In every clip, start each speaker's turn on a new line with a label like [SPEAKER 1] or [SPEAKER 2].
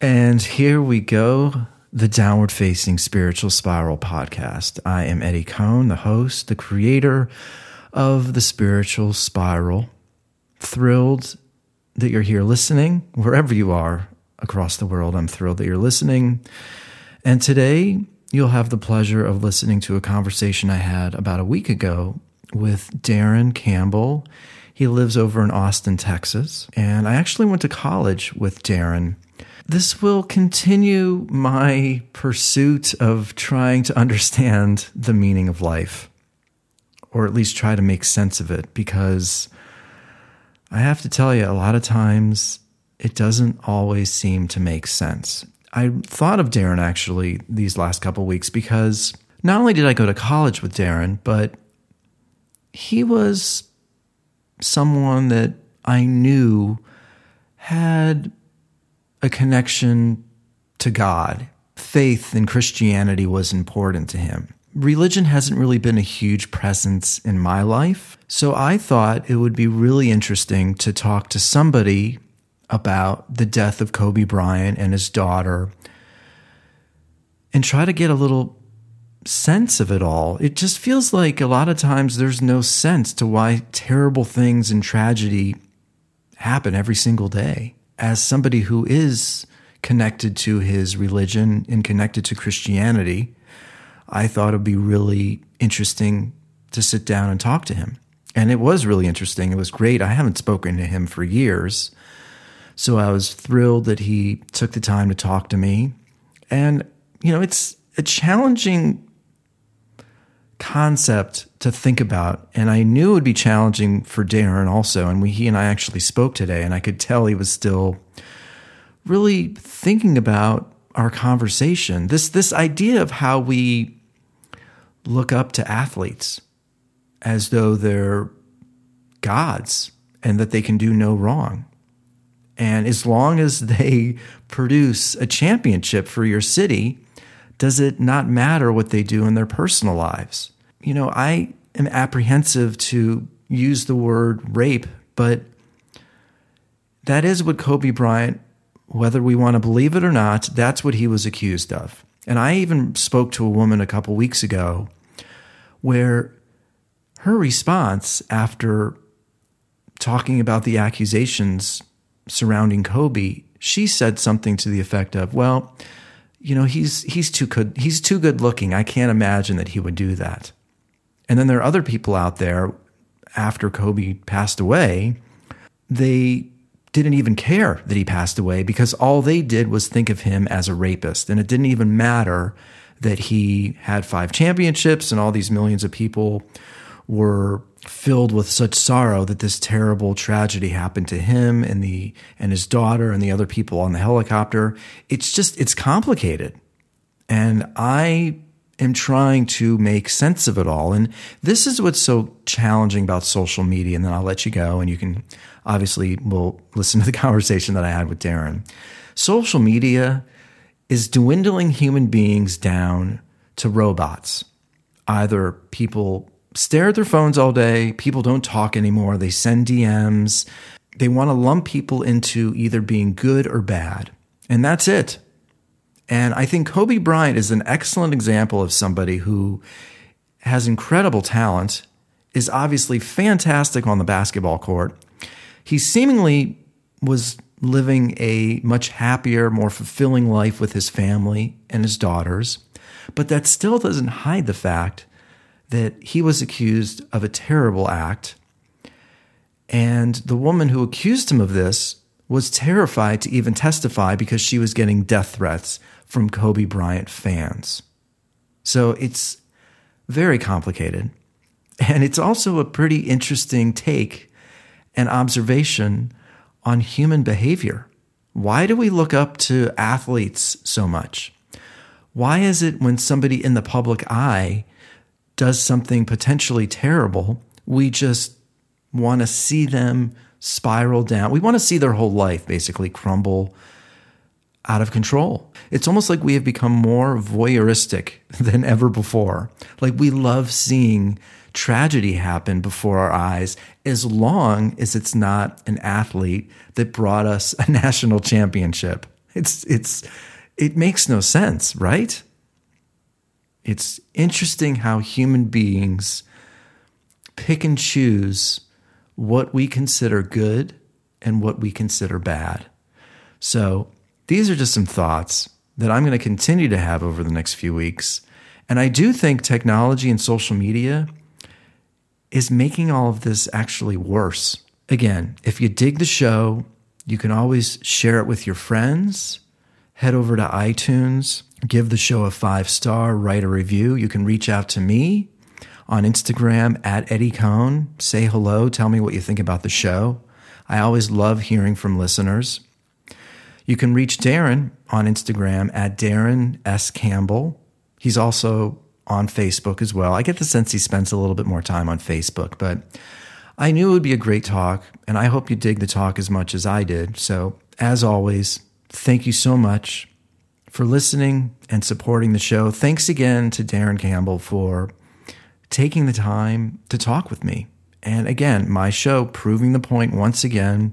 [SPEAKER 1] And here we go the Downward Facing Spiritual Spiral podcast. I am Eddie Cohn, the host, the creator of the Spiritual Spiral. Thrilled that you're here listening, wherever you are across the world. I'm thrilled that you're listening. And today, you'll have the pleasure of listening to a conversation I had about a week ago with Darin Campbell. He lives over in Austin, Texas. And I actually went to college with Darin this will continue my pursuit of trying to understand the meaning of life, or at least try to make sense of it, because I have to tell you, a lot of times it doesn't always seem to make sense. I thought of Darin actually these last couple weeks because not only did I go to college with Darin, but he was someone that I knew had a connection to God. Faith in Christianity was important to him. Religion hasn't really been a huge presence in my life, so I thought it would be really interesting to talk to somebody about the death of Kobe Bryant and his daughter and try to get a little sense of it all. It just feels like a lot of times there's no sense to why terrible things and tragedy happen every single day as somebody who is connected to his religion and connected to Christianity, I thought it'd be really interesting to sit down and talk to him. And it was really interesting. It was great. I haven't spoken to him for years. So I was thrilled that he took the time to talk to me. And, you know, it's a challenging concept to think about. And I knew it would be challenging for Darin also. And we, he and I actually spoke today, and I could tell he was still really thinking about our conversation. This, this idea of how we look up to athletes as though they're gods and that they can do no wrong. And as long as they produce a championship for your city, does it not matter what they do in their personal lives? You know, I am apprehensive to use the word rape, but that is what Kobe Bryant, whether we want to believe it or not, that's what he was accused of. And I even spoke to a woman a couple weeks ago where her response after talking about the accusations surrounding Kobe, she said something to the effect of, well, you know, he's he's too good he's too good looking. I can't imagine that he would do that. And then there are other people out there after Kobe passed away, they didn't even care that he passed away because all they did was think of him as a rapist. And it didn't even matter that he had five championships and all these millions of people were filled with such sorrow that this terrible tragedy happened to him and the and his daughter and the other people on the helicopter. It's just it's complicated. And I am trying to make sense of it all. And this is what's so challenging about social media. And then I'll let you go and you can obviously will listen to the conversation that I had with Darin. Social media is dwindling human beings down to robots. Either people stare at their phones all day. People don't talk anymore. They send DMs. They want to lump people into either being good or bad. And that's it. And I think Kobe Bryant is an excellent example of somebody who has incredible talent, is obviously fantastic on the basketball court. He seemingly was living a much happier, more fulfilling life with his family and his daughters. But that still doesn't hide the fact that he was accused of a terrible act. And the woman who accused him of this was terrified to even testify because she was getting death threats from Kobe Bryant fans. So it's very complicated. And it's also a pretty interesting take and observation on human behavior. Why do we look up to athletes so much? Why is it when somebody in the public eye does something potentially terrible, we just want to see them spiral down. We want to see their whole life basically crumble out of control. It's almost like we have become more voyeuristic than ever before. Like we love seeing tragedy happen before our eyes as long as it's not an athlete that brought us a national championship. It's it's it makes no sense, right? It's interesting how human beings pick and choose what we consider good and what we consider bad. So, these are just some thoughts that I'm going to continue to have over the next few weeks. And I do think technology and social media is making all of this actually worse. Again, if you dig the show, you can always share it with your friends. Head over to iTunes, give the show a five star, write a review. You can reach out to me on Instagram at Eddie Cohn. Say hello, tell me what you think about the show. I always love hearing from listeners. You can reach Darin on Instagram at Darin S. Campbell. He's also on Facebook as well. I get the sense he spends a little bit more time on Facebook, but I knew it would be a great talk, and I hope you dig the talk as much as I did. So, as always, thank you so much for listening and supporting the show. Thanks again to Darin Campbell for taking the time to talk with me. And again, my show proving the point once again.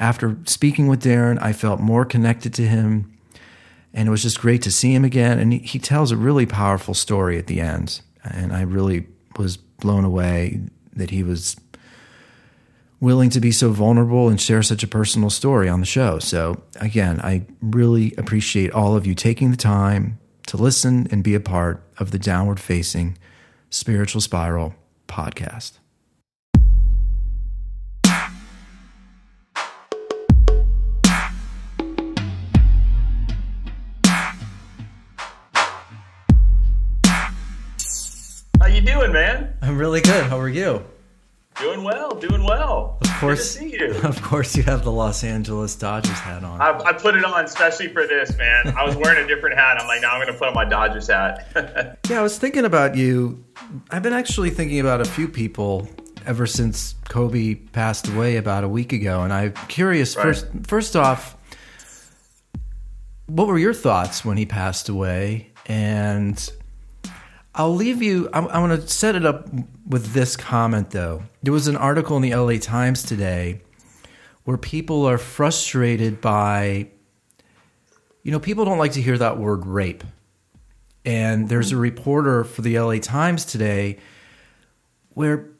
[SPEAKER 1] After speaking with Darin, I felt more connected to him and it was just great to see him again. And he, tells a really powerful story at the end, and I really was blown away that he was willing to be so vulnerable and share such a personal story on the show. So, again, I really appreciate all of you taking the time to listen and be a part of the Downward Facing Spiritual Spiral podcast. I'm really good. How are you?
[SPEAKER 2] Doing well, doing well.
[SPEAKER 1] Of course,
[SPEAKER 2] good to see you.
[SPEAKER 1] Of course, you have the Los Angeles Dodgers hat on.
[SPEAKER 2] I, I put it on especially for this, man. I was wearing a different hat. I'm like, now I'm going to put on my Dodgers hat.
[SPEAKER 1] yeah, I was thinking about you. I've been actually thinking about a few people ever since Kobe passed away about a week ago, and I'm curious. Right. First, first off, what were your thoughts when he passed away? And I'll leave you. I'm going to set it up with this comment, though. There was an article in the LA Times today where people are frustrated by, you know, people don't like to hear that word rape. And there's a reporter for the LA Times today where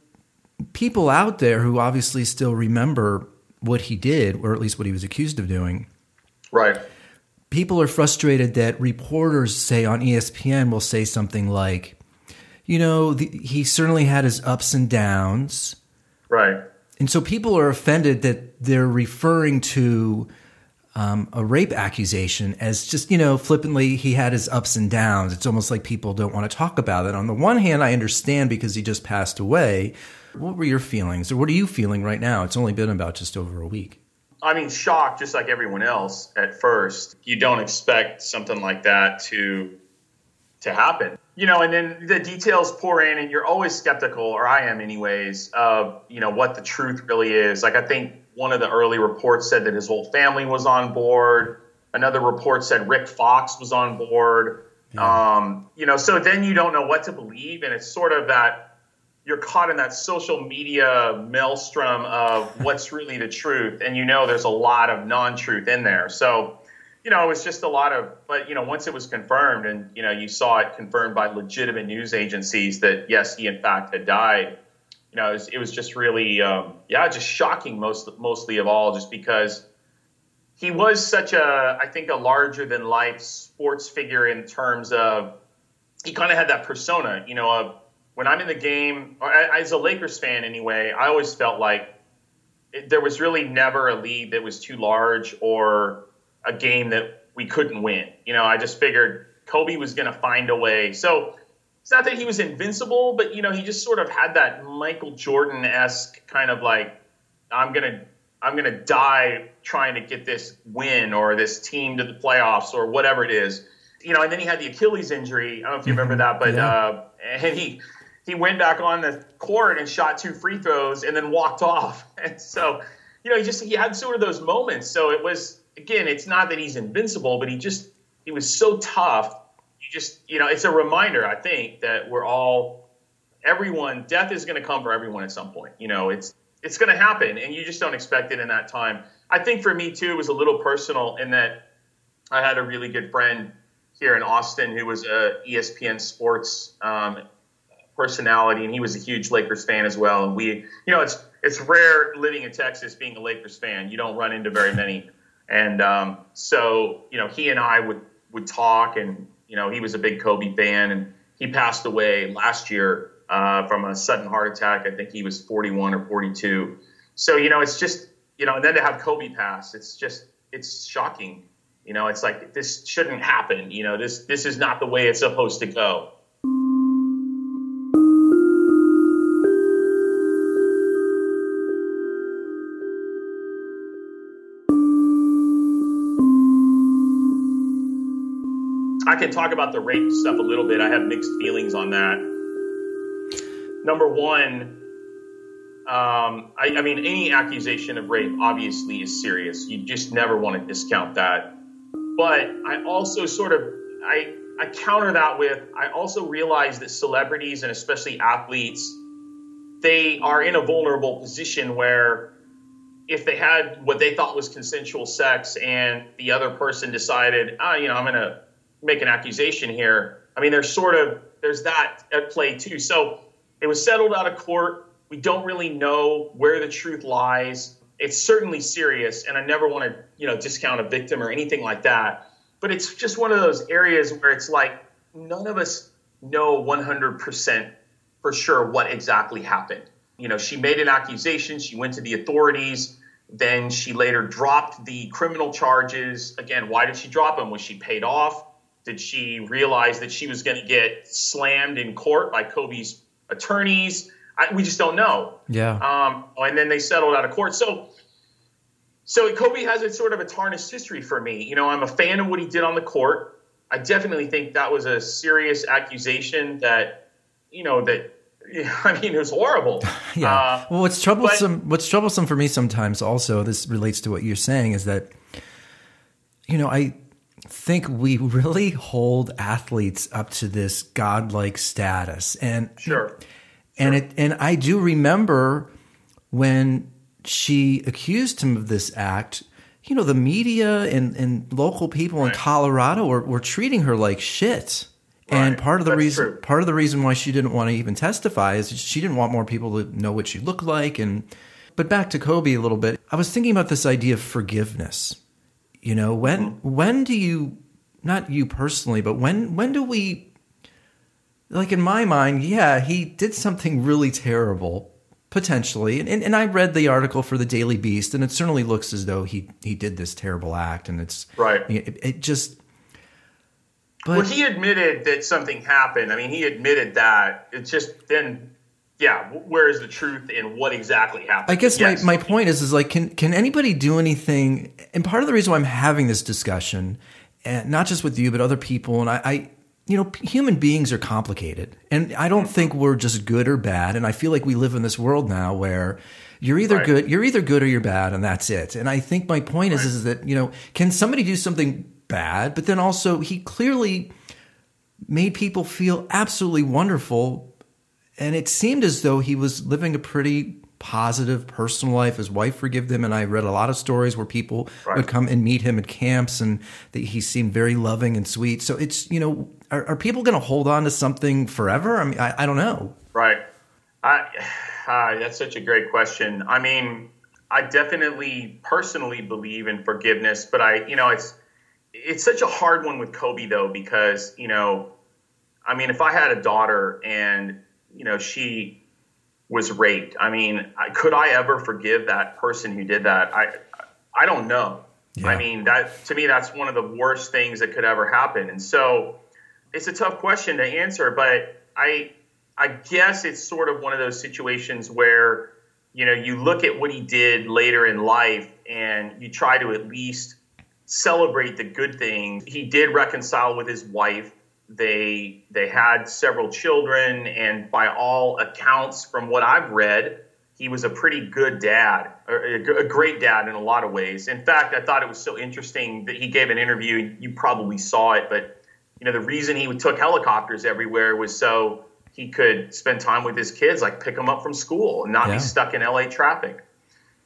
[SPEAKER 1] people out there who obviously still remember what he did, or at least what he was accused of doing.
[SPEAKER 2] Right
[SPEAKER 1] people are frustrated that reporters say on ESPN will say something like, you know, the, he certainly had his ups and downs.
[SPEAKER 2] Right.
[SPEAKER 1] And so people are offended that they're referring to um, a rape accusation as just, you know, flippantly, he had his ups and downs. It's almost like people don't want to talk about it. On the one hand, I understand because he just passed away. What were your feelings, or what are you feeling right now? It's only been about just over a week.
[SPEAKER 2] I mean, shocked just like everyone else at first. You don't expect something like that to to happen. You know, and then the details pour in and you're always skeptical, or I am anyways, of, you know, what the truth really is. Like I think one of the early reports said that his whole family was on board. Another report said Rick Fox was on board. Yeah. Um, you know, so then you don't know what to believe, and it's sort of that you're caught in that social media maelstrom of what's really the truth and you know there's a lot of non-truth in there. So you know it was just a lot of but you know once it was confirmed and you know you saw it confirmed by legitimate news agencies that yes he in fact had died you know it was, it was just really um, yeah just shocking most mostly of all just because he was such a i think a larger than life sports figure in terms of he kind of had that persona you know of when I'm in the game, as a Lakers fan anyway, I always felt like it, there was really never a lead that was too large or a game that we couldn't win. You know, I just figured Kobe was going to find a way. So it's not that he was invincible, but you know, he just sort of had that Michael Jordan esque kind of like, I'm gonna, I'm gonna die trying to get this win or this team to the playoffs or whatever it is. You know, and then he had the Achilles injury. I don't know if you remember that, but yeah. uh, and he he went back on the court and shot two free throws and then walked off. And so, you know, he just he had sort of those moments. So it was again, it's not that he's invincible, but he just he was so tough. You just you know, it's a reminder, I think, that we're all everyone death is going to come for everyone at some point. You know, it's it's going to happen and you just don't expect it in that time. I think for me too it was a little personal in that I had a really good friend here in Austin who was a ESPN Sports um, personality, and he was a huge Lakers fan as well. And we, you know, it's it's rare living in Texas being a Lakers fan. You don't run into very many, and um, so you know, he and I would would talk, and you know, he was a big Kobe fan, and he passed away last year uh, from a sudden heart attack. I think he was 41 or 42. So you know, it's just you know, and then to have Kobe pass, it's just it's shocking. You know, it's like this shouldn't happen. You know, this this is not the way it's supposed to go. I can talk about the rape stuff a little bit. I have mixed feelings on that. Number one, um, I, I, mean, any accusation of rape obviously is serious. You just never want to discount that. But I also sort of I I counter that with I also realize that celebrities and especially athletes they are in a vulnerable position where if they had what they thought was consensual sex and the other person decided, ah, oh, you know, I'm to make an accusation here. I mean, there's sort of there's that at play too. So it was settled out of court. We don't really know where the truth lies it's certainly serious, and I never want to, you know, discount a victim or anything like that. But it's just one of those areas where it's like none of us know 100% for sure what exactly happened. You know, she made an accusation, she went to the authorities, then she later dropped the criminal charges. Again, why did she drop them? Was she paid off? Did she realize that she was going to get slammed in court by Kobe's attorneys? I, we just don't know.
[SPEAKER 1] Yeah.
[SPEAKER 2] Um, and then they settled out of court. So, so Kobe has a sort of a tarnished history for me. You know, I'm a fan of what he did on the court. I definitely think that was a serious accusation that, you know, that I mean, it was horrible.
[SPEAKER 1] yeah. Uh, well, what's troublesome, but, what's troublesome for me sometimes also, this relates to what you're saying, is that, you know, I think we really hold athletes up to this godlike status. And
[SPEAKER 2] sure
[SPEAKER 1] and it and I do remember when she accused him of this act. You know, the media and, and local people right. in Colorado were, were treating her like shit. Right. And part of the That's reason true. part of the reason why she didn't want to even testify is she didn't want more people to know what she looked like and but back to Kobe a little bit. I was thinking about this idea of forgiveness. You know, when when do you not you personally, but when when do we like in my mind, yeah, he did something really terrible potentially. And, and, and I read the article for the Daily Beast, and it certainly looks as though he he did this terrible act, and it's
[SPEAKER 2] right.
[SPEAKER 1] It, it just.
[SPEAKER 2] But, well, he admitted that something happened. I mean, he admitted that. It's just then yeah, where is the truth and what exactly happened?
[SPEAKER 1] I guess yes. my, my point is is like can can anybody do anything? And part of the reason why I'm having this discussion, and not just with you but other people, and I, I you know, human beings are complicated. And I don't mm-hmm. think we're just good or bad. And I feel like we live in this world now where you're either right. good, you're either good or you're bad, and that's it. And I think my point right. is, is that, you know, can somebody do something bad, but then also he clearly made people feel absolutely wonderful. And it seemed as though he was living a pretty positive personal life. His wife forgave him, and I read a lot of stories where people right. would come and meet him at camps, and that he seemed very loving and sweet. So it's you know, are, are people going to hold on to something forever? I mean, I, I don't know.
[SPEAKER 2] Right. I, uh, that's such a great question. I mean, I definitely personally believe in forgiveness, but I, you know, it's it's such a hard one with Kobe though because you know, I mean, if I had a daughter and you know she was raped. I mean, could I ever forgive that person who did that? I I don't know. Yeah. I mean, that to me that's one of the worst things that could ever happen. And so it's a tough question to answer, but I I guess it's sort of one of those situations where you know, you look at what he did later in life and you try to at least celebrate the good things. He did reconcile with his wife they they had several children, and by all accounts, from what I've read, he was a pretty good dad, a great dad in a lot of ways. In fact, I thought it was so interesting that he gave an interview. You probably saw it, but you know the reason he took helicopters everywhere was so he could spend time with his kids, like pick them up from school and not yeah. be stuck in LA traffic.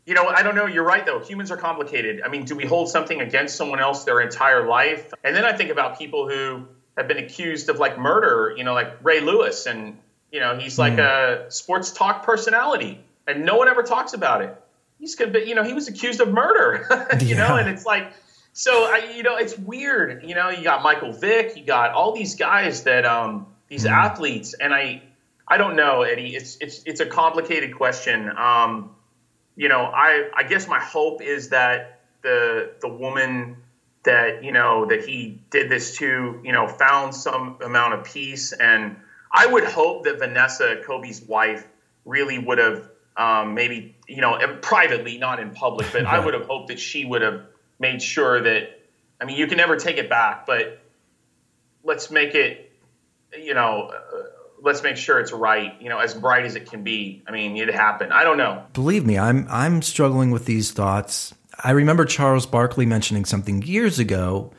[SPEAKER 2] you know, I don't know. You're right, though. Humans are complicated. I mean, do we hold something against someone else their entire life? And then I think about people who have been accused of like murder, you know, like Ray Lewis. And, you know, he's like mm. a sports talk personality and no one ever talks about it. He's, good, you know, he was accused of murder, you yeah. know, and it's like, so I, you know, it's weird. You know, you got Michael Vick, you got all these guys that, um, these mm. athletes. And I, I don't know, Eddie. It's, it's, it's a complicated question. Um, you know, I I guess my hope is that the the woman that you know that he did this to, you know, found some amount of peace, and I would hope that Vanessa, Kobe's wife, really would have um, maybe you know privately, not in public, but I would have hoped that she would have made sure that. I mean, you can never take it back, but let's make it, you know. Uh, let's make sure it's right, you know, as bright as it can be. I mean, it happened. I don't know.
[SPEAKER 1] Believe me, I'm I'm struggling with these thoughts. I remember Charles Barkley mentioning something years ago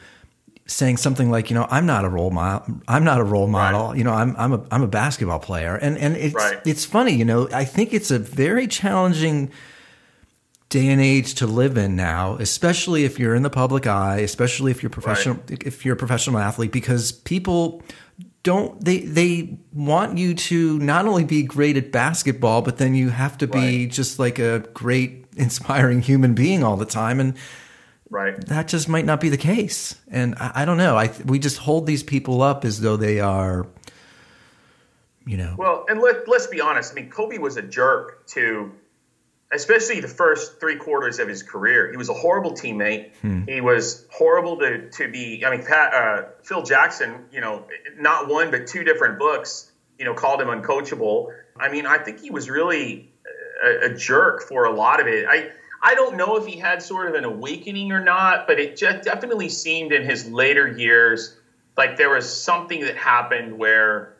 [SPEAKER 1] saying something like, you know, I'm not a role model. I'm not a role model. Right. You know, I'm I'm a I'm a basketball player. And and it's right. it's funny, you know, I think it's a very challenging day and age to live in now, especially if you're in the public eye, especially if you're professional right. if you're a professional athlete because people don't they they want you to not only be great at basketball but then you have to be just like a great inspiring human being all the time and
[SPEAKER 2] right
[SPEAKER 1] that just might not be the case and i, I don't know i we just hold these people up as though they are you know
[SPEAKER 2] well and let, let's be honest i mean kobe was a jerk to especially the first three quarters of his career. He was a horrible teammate. Hmm. He was horrible to, to be. I mean, Pat, uh, Phil Jackson, you know, not one but two different books, you know, called him uncoachable. I mean, I think he was really a, a jerk for a lot of it. I I don't know if he had sort of an awakening or not, but it just definitely seemed in his later years like there was something that happened where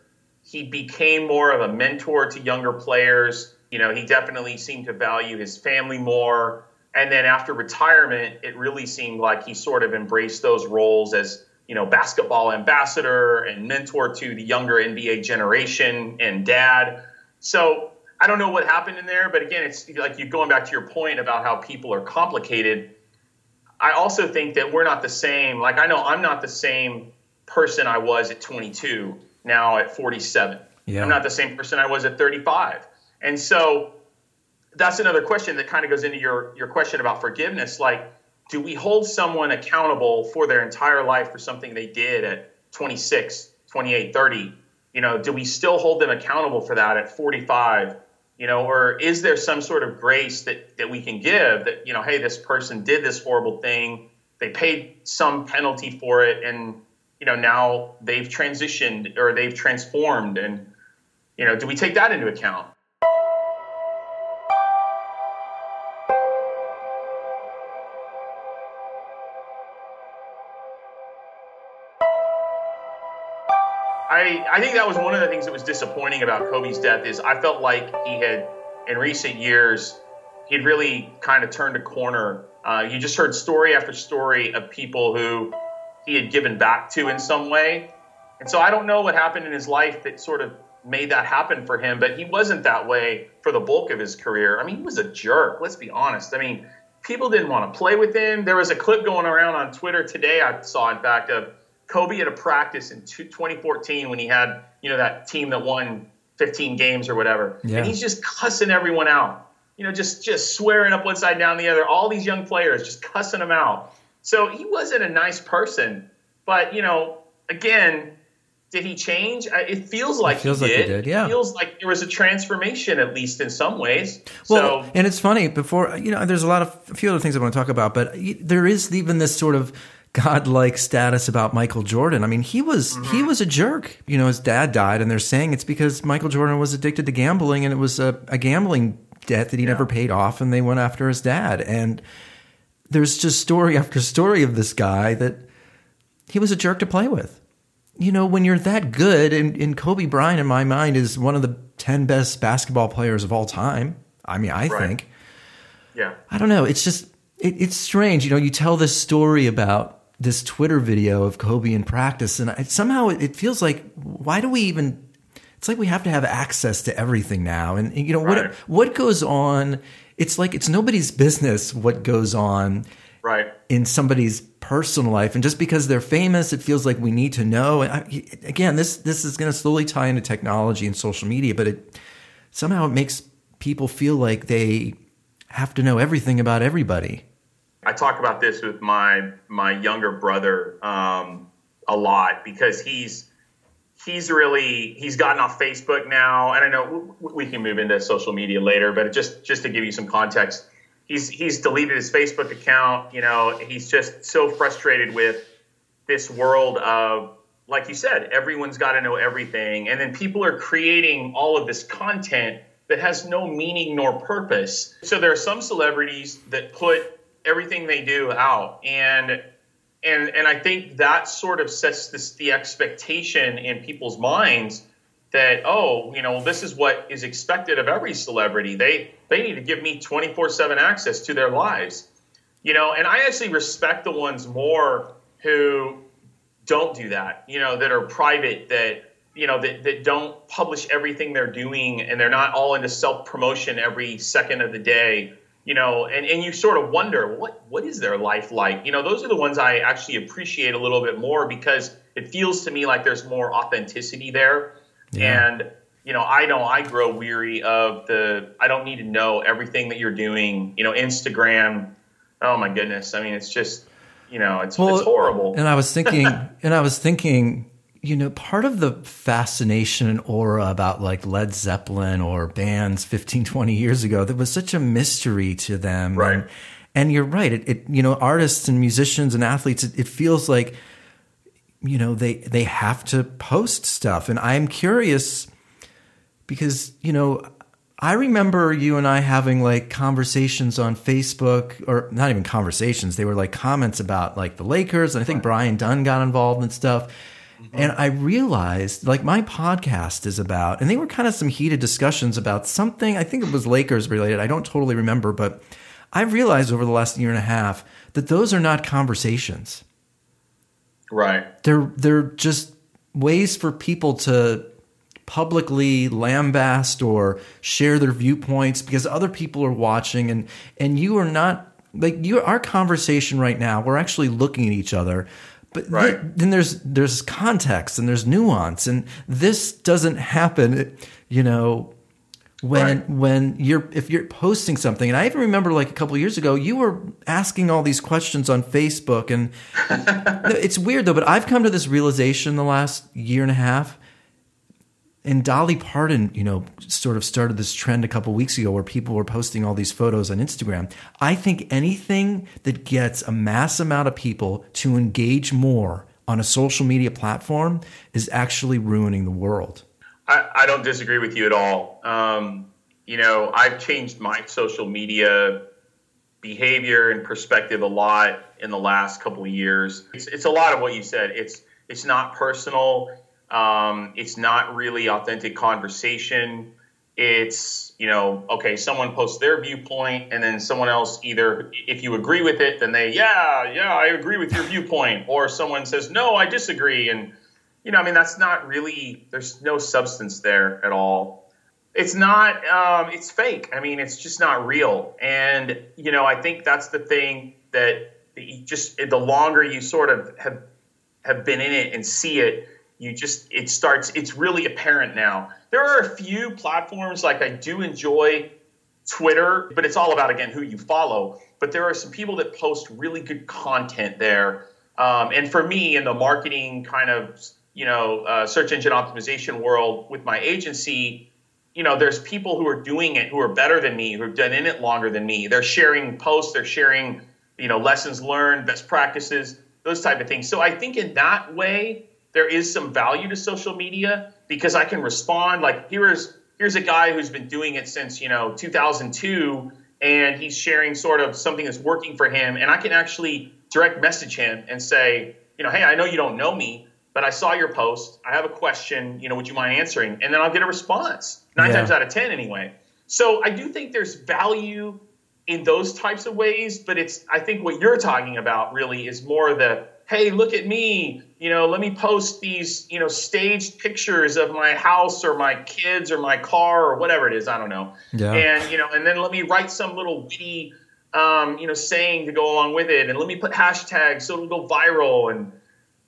[SPEAKER 2] he became more of a mentor to younger players you know, he definitely seemed to value his family more. And then after retirement, it really seemed like he sort of embraced those roles as, you know, basketball ambassador and mentor to the younger NBA generation and dad. So I don't know what happened in there, but again, it's like you going back to your point about how people are complicated. I also think that we're not the same. Like I know I'm not the same person I was at 22 now at 47. Yeah. I'm not the same person I was at 35. And so that's another question that kind of goes into your, your question about forgiveness. Like, do we hold someone accountable for their entire life for something they did at 26, 28, 30? You know, do we still hold them accountable for that at 45? You know, or is there some sort of grace that, that we can give that, you know, hey, this person did this horrible thing, they paid some penalty for it, and, you know, now they've transitioned or they've transformed. And, you know, do we take that into account? I, I think that was one of the things that was disappointing about Kobe's death is I felt like he had in recent years he'd really kind of turned a corner. Uh, you just heard story after story of people who he had given back to in some way, and so I don't know what happened in his life that sort of made that happen for him. But he wasn't that way for the bulk of his career. I mean, he was a jerk. Let's be honest. I mean, people didn't want to play with him. There was a clip going around on Twitter today. I saw, in fact, of Kobe at a practice in 2014 when he had, you know, that team that won 15 games or whatever. Yeah. And he's just cussing everyone out. You know, just just swearing up one side down the other. All these young players just cussing them out. So he wasn't a nice person. But, you know, again, did he change? It feels like it feels he, like did. he did. Yeah, it feels like there was a transformation, at least in some ways.
[SPEAKER 1] Well, so, and it's funny. Before you know, there's a lot of a few other things I want to talk about, but there is even this sort of godlike status about Michael Jordan. I mean, he was mm-hmm. he was a jerk. You know, his dad died, and they're saying it's because Michael Jordan was addicted to gambling, and it was a, a gambling debt that he yeah. never paid off, and they went after his dad. And there's just story after story of this guy that he was a jerk to play with. You know, when you're that good, and, and Kobe Bryant, in my mind, is one of the ten best basketball players of all time. I mean, I right. think.
[SPEAKER 2] Yeah.
[SPEAKER 1] I don't know. It's just it, it's strange. You know, you tell this story about this Twitter video of Kobe in practice, and I, somehow it, feels like why do we even? it's like we have to have access to everything now. And, you know,
[SPEAKER 2] Right.
[SPEAKER 1] what, what goes on, it's like it's nobody's business what goes on
[SPEAKER 2] Right.
[SPEAKER 1] in somebody's personal life. And just because they're famous, it feels like we need to know. And I, again, this, this is going to slowly tie into technology and social media, but it somehow it makes people feel like they have to know everything about everybody.
[SPEAKER 2] I talk about this with my my younger brother um, a lot because he's he's really he's gotten off Facebook now, and I know we can move into social media later, but just just to give you some context, he's he's deleted his Facebook account. You know, he's just so frustrated with this world of like you said, everyone's got to know everything, and then people are creating all of this content that has no meaning nor purpose. So there are some celebrities that put everything they do out, and and and I think that sort of sets this the expectation in people's minds that oh you know this is what is expected of every celebrity. They they need to give me 24/7 access to their lives. You know and I actually respect the ones more who don't do that you know that are private that you know that, that don't publish everything they're doing and they're not all into self promotion every second of the day you know and, and you sort of wonder what what is their life like? You know those are the ones i actually appreciate a little bit more because it feels to me like there's more authenticity there.
[SPEAKER 1] Yeah.
[SPEAKER 2] and you know i know i grow weary of the i don't need to know everything that you're doing. You know instagram oh my goodness. I mean it's just you know it's, it's horrible.
[SPEAKER 1] And I was thinking, and I was thinking, you know, part of the fascination and aura about like Led Zeppelin or bands 15, 20 years ago, there was such a mystery to them.
[SPEAKER 2] Right.
[SPEAKER 1] And, and you're right. It, it, you know, artists and musicians and athletes, it, it feels like, you know, they, they have to post stuff. And I'm curious because, you know, I remember you and I having like conversations on Facebook, or not even conversations. They were like comments about like the Lakers, and I think Brian Dunn got involved and stuff. Mm-hmm. And I realized like my podcast is about, and they were kind of some heated discussions about something. I think it was Lakers related. I don't totally remember, but I realized over the last year and a half that those are not conversations
[SPEAKER 2] right
[SPEAKER 1] they're they're just ways for people to publicly lambast or share their viewpoints because other people are watching and and you are not like you our conversation right now we're actually looking at each other but
[SPEAKER 2] Right.
[SPEAKER 1] th- then there's there's context and there's nuance and this doesn't happen you know when
[SPEAKER 2] Right.
[SPEAKER 1] when you're if you're posting something and i even remember like a couple of years ago you were asking all these questions on facebook and it's weird though, but I've come to this realization the last year and a half. And Dolly Parton, you know, sort of started this trend a couple weeks ago where people were posting all these photos on Instagram. I think anything that gets a mass amount of people to engage more on a social media platform is actually ruining the world.
[SPEAKER 2] I, I don't disagree with you at all. Um, you know, I've changed my social media behavior and perspective a lot in the last couple of years. It's, it's a lot of what you said. It's it's not personal. Um, it's not really authentic conversation. It's you know okay, someone posts their viewpoint, and then someone else either if you agree with it, then they yeah yeah I agree with your viewpoint, or someone says no I disagree, and you know I mean that's not really there's no substance there at all. It's not um, it's fake. I mean it's just not real. And you know i think that's the thing that you just the longer you sort of have have been in it and see it you just it starts it's really apparent now there are a few platforms like i do enjoy twitter but it's all about again who you follow but there are some people that post really good content there um, and for me in the marketing kind of you know uh, search engine optimization world with my agency you know, there's people who are doing it who are better than me, who have done in it longer than me. They're sharing posts, they're sharing, you know, lessons learned, best practices, those type of things. So I think in that way, there is some value to social media because I can respond. Like here's here's a guy who's been doing it since you know 2002, and he's sharing sort of something that's working for him, and I can actually direct message him and say, you know, hey, I know you don't know me, but I saw your post. I have a question. You know, would you mind answering? And then I'll get a response. Nine
[SPEAKER 1] Yeah.
[SPEAKER 2] times out of ten, anyway. So I do think there's value in those types of ways, but it's I think what you're talking about really is more the hey, look at me. You know, let me post these, you know, staged pictures of my house or my kids or my car or whatever it is. I don't know.
[SPEAKER 1] Yeah.
[SPEAKER 2] And, you know, and then let me write some little witty, um, you know, saying to go along with it. And let me put hashtags so it'll go viral. And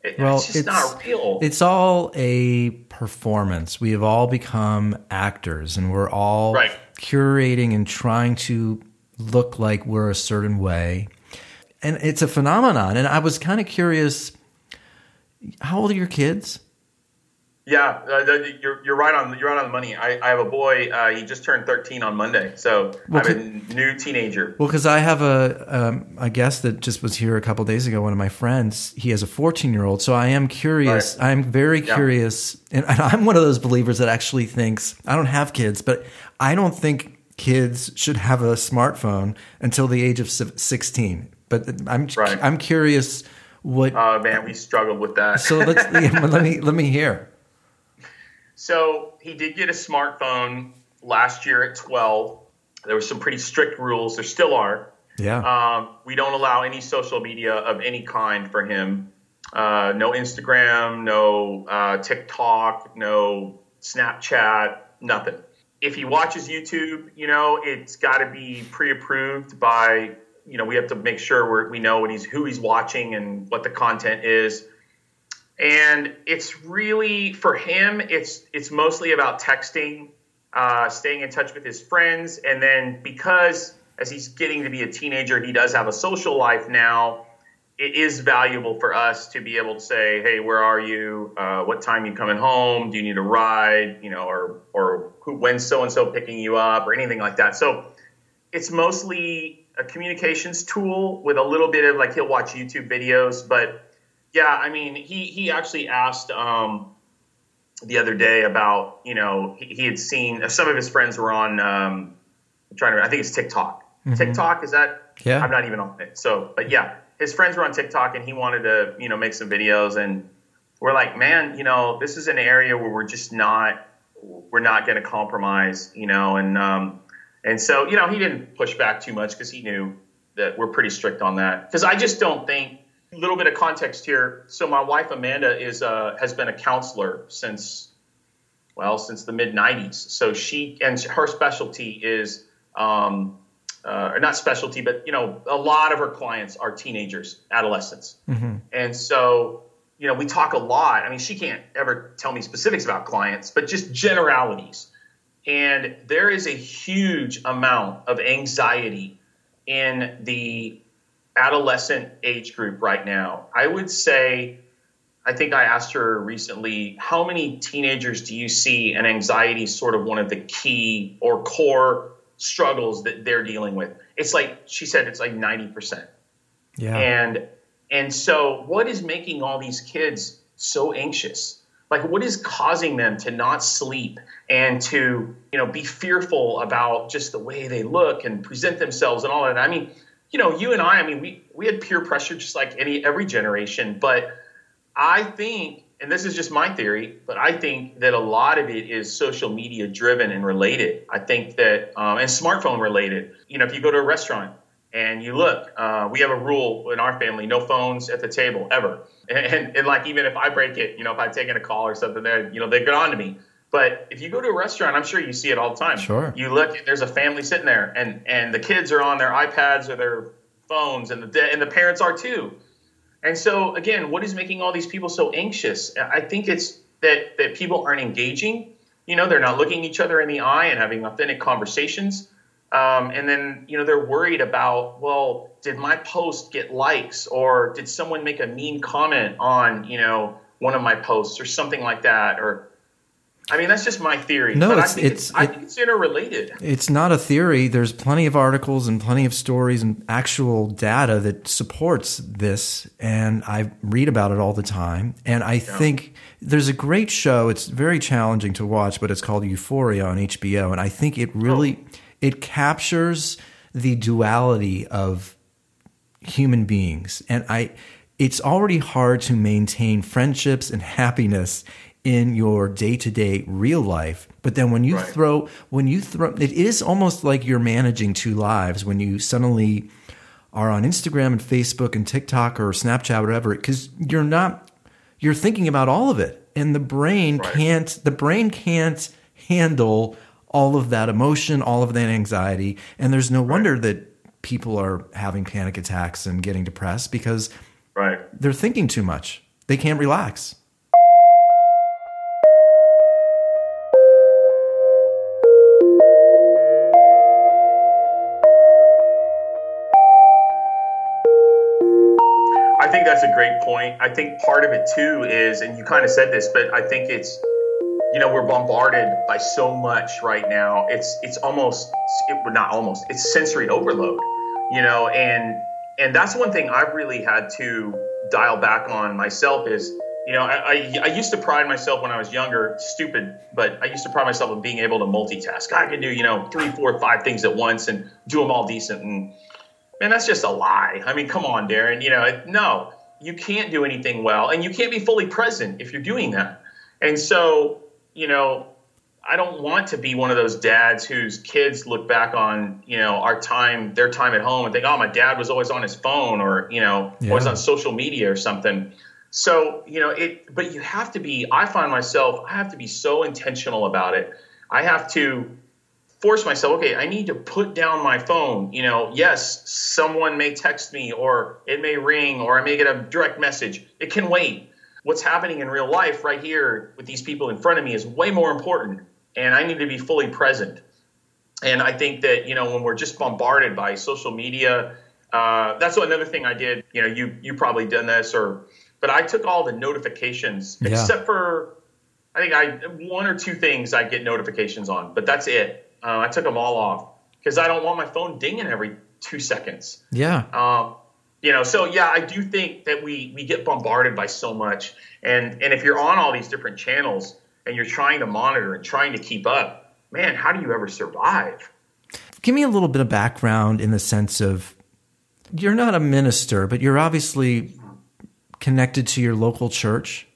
[SPEAKER 2] it,
[SPEAKER 1] Well,
[SPEAKER 2] it's just not real.
[SPEAKER 1] It's all a performance. We have all become actors and we're all
[SPEAKER 2] Right.
[SPEAKER 1] curating and trying to look like we're a certain way. And it's a phenomenon. And I was kind of curious how old are your kids?
[SPEAKER 2] Yeah, uh, you're you're right on you're right on the money. I, I have a boy. Uh, he just turned 13 on Monday, so
[SPEAKER 1] Well,
[SPEAKER 2] I'm a new teenager.
[SPEAKER 1] Well, because I have a um, a guest that just was here a couple days ago. One of my friends, he has a 14 year old. So I am curious.
[SPEAKER 2] Right.
[SPEAKER 1] I'm very
[SPEAKER 2] Yeah.
[SPEAKER 1] curious, and, and I'm one of those believers that actually thinks I don't have kids, but I don't think kids should have a smartphone until the age of 16. But I'm
[SPEAKER 2] Right.
[SPEAKER 1] I'm curious what.
[SPEAKER 2] Oh man, we struggled with that.
[SPEAKER 1] so let's yeah, let me let me hear.
[SPEAKER 2] So he did get a smartphone last year at 12. There were some pretty strict rules. There still are.
[SPEAKER 1] Yeah.
[SPEAKER 2] Um, we don't allow any social media of any kind for him. Uh, no Instagram, no uh, TikTok, no Snapchat, nothing. If he watches YouTube, you know, it's got to be pre-approved by, you know, we have to make sure we know what he's who he's watching and what the content is. And it's really for him, it's it's mostly about texting, uh, staying in touch with his friends, and then because as he's getting to be a teenager, he does have a social life now. It is valuable for us to be able to say, "Hey, where are you? Uh, what time you coming home? Do you need a ride? You know, or or who, when's so and so picking you up, or anything like that." So it's mostly a communications tool with a little bit of like he'll watch YouTube videos, but yeah, I mean, he he actually asked um, the other day about you know he, he had seen some of his friends were on um, I'm trying to I think it's TikTok. TikTok is that?
[SPEAKER 1] Yeah.
[SPEAKER 2] I'm not even on it. So, but yeah, his friends were on TikTok and he wanted to you know make some videos and we're like, man, you know, this is an area where we're just not we're not going to compromise, you know, and um, and so you know he didn't push back too much because he knew that we're pretty strict on that because I just don't think a little bit of context here. So my wife Amanda is uh, has been a counselor since well since the mid '90s. So she and her specialty is um, uh, or not specialty, but you know a lot of her clients are teenagers, adolescents, and so you know we talk a lot. I mean, she can't ever tell me specifics about clients, but just generalities. And there is a huge amount of anxiety in the adolescent age group right now. I would say, I think I asked her recently, how many teenagers do you see and anxiety is sort of one of the key or core struggles that they're dealing with? It's like, she said, it's like 90%.
[SPEAKER 1] yeah.
[SPEAKER 2] And and so what is making all these kids so anxious? Like what is causing them to not sleep and to, you know, be fearful about just the way they look and present themselves and all that? I mean, you know, you and I, I mean, we we had peer pressure just like any every generation, but I think and this is just my theory, but I think that a lot of it is social media driven and related. I think that, um, and smartphone related. You know, if you go to a restaurant and you look, uh, we have a rule in our family: no phones at the table ever. And, and, and like even if I break it, you know, if I've taken a call or something, there, you know, they get on to me. But if you go to a restaurant, I'm sure you see it all the time.
[SPEAKER 1] Sure.
[SPEAKER 2] You look, there's a family sitting there, and and the kids are on their iPads or their phones, and the and the parents are too. And so again, what is making all these people so anxious? I think it's that that people aren't engaging. You know, they're not looking each other in the eye and having authentic conversations. Um, and then you know they're worried about well, did my post get likes or did someone make a mean comment on you know one of my posts or something like that? Or I mean, that's just my theory.
[SPEAKER 1] No,
[SPEAKER 2] but
[SPEAKER 1] it's-
[SPEAKER 2] I think
[SPEAKER 1] it's-
[SPEAKER 2] I think it's interrelated.
[SPEAKER 1] It's not a theory. There's plenty of articles and plenty of stories and actual data that supports this. And I read about it all the time. And I think there's a great show. It's very challenging to watch, but it's called Euphoria on HBO. And I think it really it captures the duality of human beings. And I it's already hard to maintain friendships and happiness in your day-to-day real life. But then when you
[SPEAKER 2] Right.
[SPEAKER 1] throw when you throw it is almost like you're managing two lives when you suddenly are on Instagram and Facebook and TikTok or Snapchat, or whatever, because you're not you're thinking about all of it, and the brain
[SPEAKER 2] Right.
[SPEAKER 1] can't the brain can't handle all of that emotion, all of that anxiety, and there's no wonder that people are having panic attacks and getting depressed because
[SPEAKER 2] Right.
[SPEAKER 1] they're thinking too much. They can't relax.
[SPEAKER 2] I think that's a great point. I think part of it too is, and you kind of said this, but I think it's, you know, we're bombarded by so much right now. It's it's almost, it, not almost, it's sensory overload, you know, and and that's one thing I've really had to dial back on myself is, you know, I, I, I used to pride myself when I was younger, stupid, but I used to pride myself on being able to multitask. I can do, you know, three, four, five things at once and do them all decent and Man, that's just a lie. I mean, come on, Darin. You know, no, you can't do anything well, and you can't be fully present if you're doing that. And so, you know, I don't want to be one of those dads whose kids look back on, you know, our time, their time at home, and think, oh, my dad was always on his phone or, you know,
[SPEAKER 1] Yeah.
[SPEAKER 2] always on social media or something. So, you know, it, but you have to be, I find myself, I have to be so intentional about it. I have to force myself okay i need to put down my phone you know yes someone may text me or it may ring or i may get a direct message it can wait what's happening in real life right here with these people in front of me is way more important and i need to be fully present and i think that you know when we're just bombarded by social media uh, that's another thing i did you know you you probably done this or but i took all the notifications
[SPEAKER 1] Yeah.
[SPEAKER 2] except for I think I one or two things I get notifications on, but that's it. Uh, I took them all off because I don't want my phone dinging every two seconds.
[SPEAKER 1] Yeah.
[SPEAKER 2] Um, you know, so yeah, I do think that we we get bombarded by so much, and and if you're on all these different channels and you're trying to monitor and trying to keep up, man, how do you ever survive?
[SPEAKER 1] Give me a little bit of background in the sense of you're not a minister, but you're obviously connected to your local church.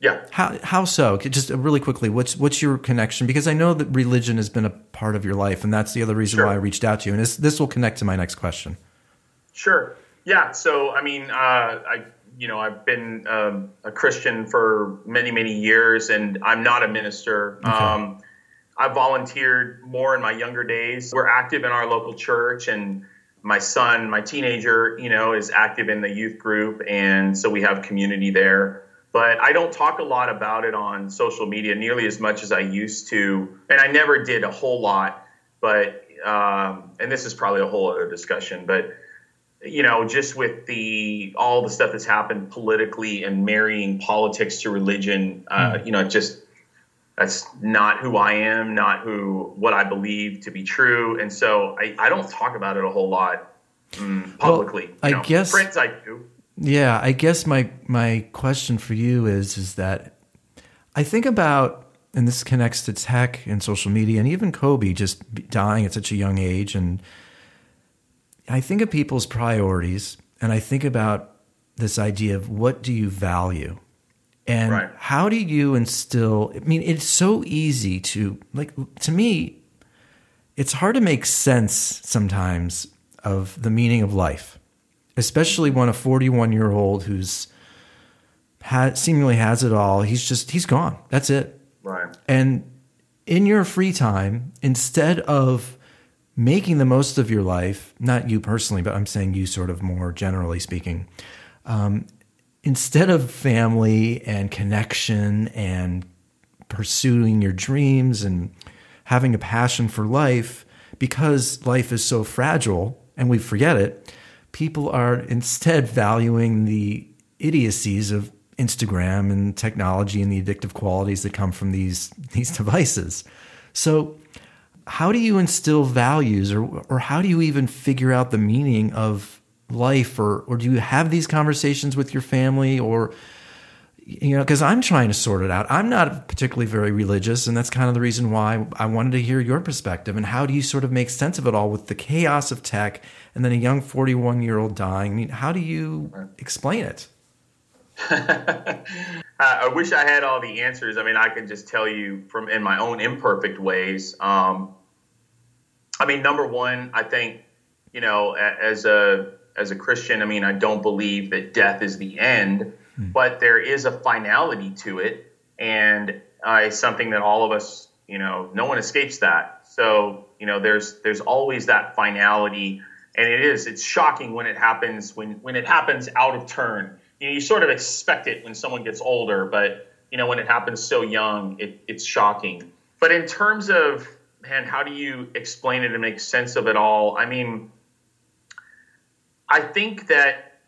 [SPEAKER 2] Yeah.
[SPEAKER 1] How how so? Just really quickly, what's what's your connection? Because I know that religion has been a part of your life, and that's the other reason
[SPEAKER 2] Sure.
[SPEAKER 1] why I reached out to you. And this this will connect to my next question.
[SPEAKER 2] Sure. Yeah. So, I mean, uh, I, you know, I've been um, a Christian for many, many years, and I'm not a minister. Um, I volunteered more in my younger days. We're active in our local church, and my son, my teenager, you know, is active in the youth group, and so we have community there. But I don't talk a lot about it on social media nearly as much as I used to, and I never did a whole lot. But um, and this is probably a whole other discussion, but you know, just with the all the stuff that's happened politically and marrying politics to religion, uh, you know, just that's not who I am, not who what I believe to be true, and so I, I don't talk about it a whole lot mm, publicly.
[SPEAKER 1] I
[SPEAKER 2] you know.
[SPEAKER 1] guess-
[SPEAKER 2] print I do.
[SPEAKER 1] Yeah, I guess my my question for you is is that I think about and this connects to tech and social media and even Kobe just dying at such a young age and I think of people's priorities and I think about this idea of what do you value and
[SPEAKER 2] Right.
[SPEAKER 1] how do you instill I mean it's so easy to like to me it's hard to make sense sometimes of the meaning of life especially when a 41 year old who's ha- seemingly has it all he's just he's gone that's it
[SPEAKER 2] Right.
[SPEAKER 1] and in your free time instead of making the most of your life not you personally but i'm saying you sort of more generally speaking um, instead of family and connection and pursuing your dreams and having a passion for life because life is so fragile and we forget it people are instead valuing the idiocies of Instagram and technology and the addictive qualities that come from these these devices. So how do you instill values or or how do you even figure out the meaning of life or or do you have these conversations with your family or you know because i'm trying to sort it out i'm not particularly very religious and that's kind of the reason why i wanted to hear your perspective and how do you sort of make sense of it all with the chaos of tech and then a young 41 year old dying i mean how do you explain it
[SPEAKER 2] I wish I had all the answers. I mean, I could just tell you from in my own imperfect ways. Um, I mean, number one, I think you know, as a as a Christian, I mean, I don't believe that death is the end, hmm. but there is a finality to it, and uh, it's something that all of us, you know, no one escapes that. So you know, there's there's always that finality, and it is it's shocking when it happens when when it happens out of turn. You know, you sort of expect it when someone gets older, but you know, when it happens so young, it, it's shocking. But in terms of man, how do you explain it and make sense of it all? I mean, I think that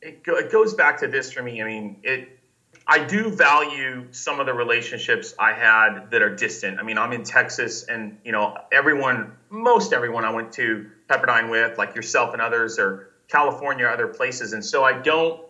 [SPEAKER 2] it, go, it goes back to this for me. I mean, it. I do value some of the relationships I had that are distant. I mean, I'm in Texas, and you know, everyone, most everyone I went to Pepperdine with, like yourself and others, are California, or other places, and so I don't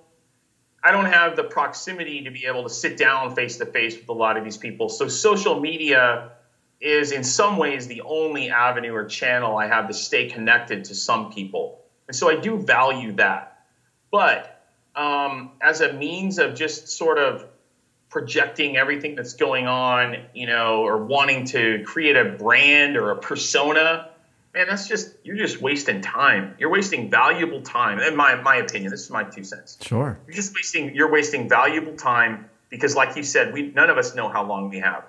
[SPEAKER 2] I don't have the proximity to be able to sit down face to face with a lot of these people. So social media is in some ways the only avenue or channel I have to stay connected to some people. And so I do value that. But um, as a means of just sort of projecting everything that's going on, you know, or wanting to create a brand or a persona, man, that's just you're just wasting time. You're wasting valuable time. In my my opinion, this is my two cents.
[SPEAKER 1] Sure.
[SPEAKER 2] You're just wasting you're wasting valuable time because, like you said, we none of us know how long we have,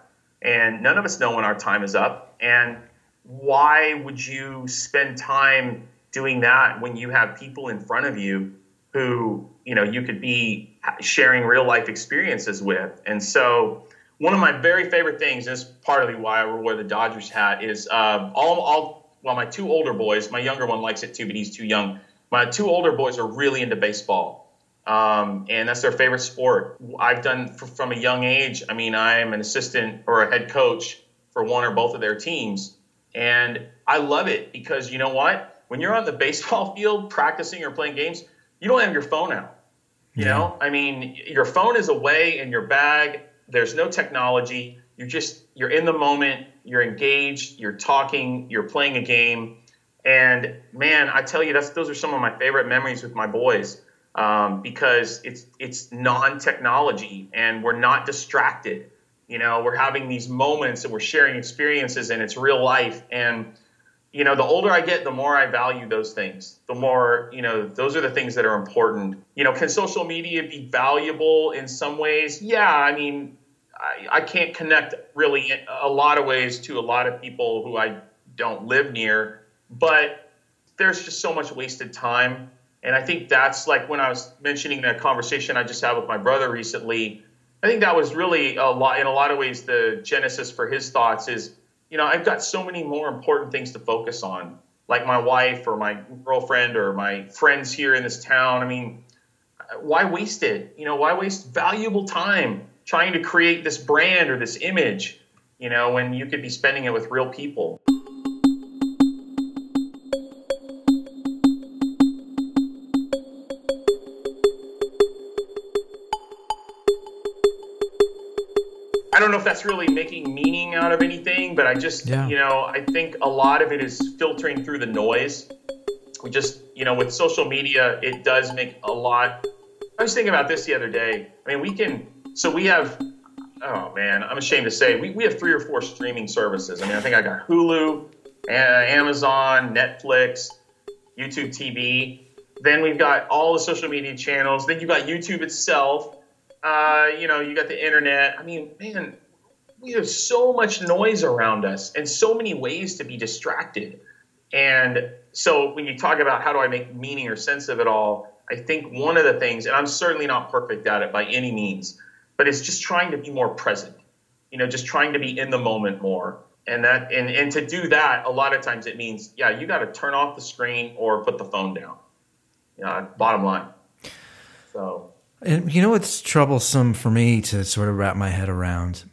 [SPEAKER 2] and none of us know when our time is up. And why would you spend time doing that when you have people in front of you who you know you could be sharing real life experiences with? And so one of my very favorite things, is partly why I wear the Dodgers hat, is uh, all, all well, my two older boys, my younger one likes it too, but he's too young. My two older boys are really into baseball. Um, and that's their favorite sport. I've done from a young age. I mean, I'm an assistant or a head coach for one or both of their teams. And I love it because you know what? When you're on the baseball field practicing or playing games, you don't have your phone out. You yeah. know, I mean, your phone is away in your bag. There's no technology. You're just, you're in the moment you're engaged, you're talking, you're playing a game. And man, I tell you, that's those are some of my favorite memories with my boys um, because it's it's non-technology and we're not distracted. You know, we're having these moments and we're sharing experiences and it's real life. And you know, the older I get, the more I value those things. The more, you know, those are the things that are important. You know, can social media be valuable in some ways? Yeah, I mean, I, I can't connect really a lot of ways to a lot of people who I don't live near, but there's just so much wasted time. And I think that's like when I was mentioning that conversation I just had with my brother recently. I think that was really a lot, in a lot of ways, the genesis for his thoughts is, you know, I've got so many more important things to focus on, like my wife or my girlfriend or my friends here in this town. I mean, why waste it? You know, why waste valuable time trying to create this brand or this image, you know, when you could be spending it with real people. That's really making meaning out of anything, but I just, yeah. you know, I think a lot of it is filtering through the noise. We just, you know, with social media, it does make a lot. I was thinking about this the other day. I mean, we can so we have, oh man, I'm ashamed to say, we, we have three or four streaming services. I mean, I think I got Hulu, Amazon, Netflix, YouTube TV. Then we've got all the social media channels. Then you've got YouTube itself. Uh, you know, you got the internet. I mean, man, we have so much noise around us and so many ways to be distracted. And so when you talk about how do I make meaning or sense of it all, I think one of the things, and I'm certainly not perfect at it by any means, but it's just trying to be more present. You know, just trying to be in the moment more. And that and, and to do that, a lot of times it means, yeah, you got to turn off the screen or put the phone down. You know, bottom line. So
[SPEAKER 1] and you know what's troublesome for me to sort of wrap my head around?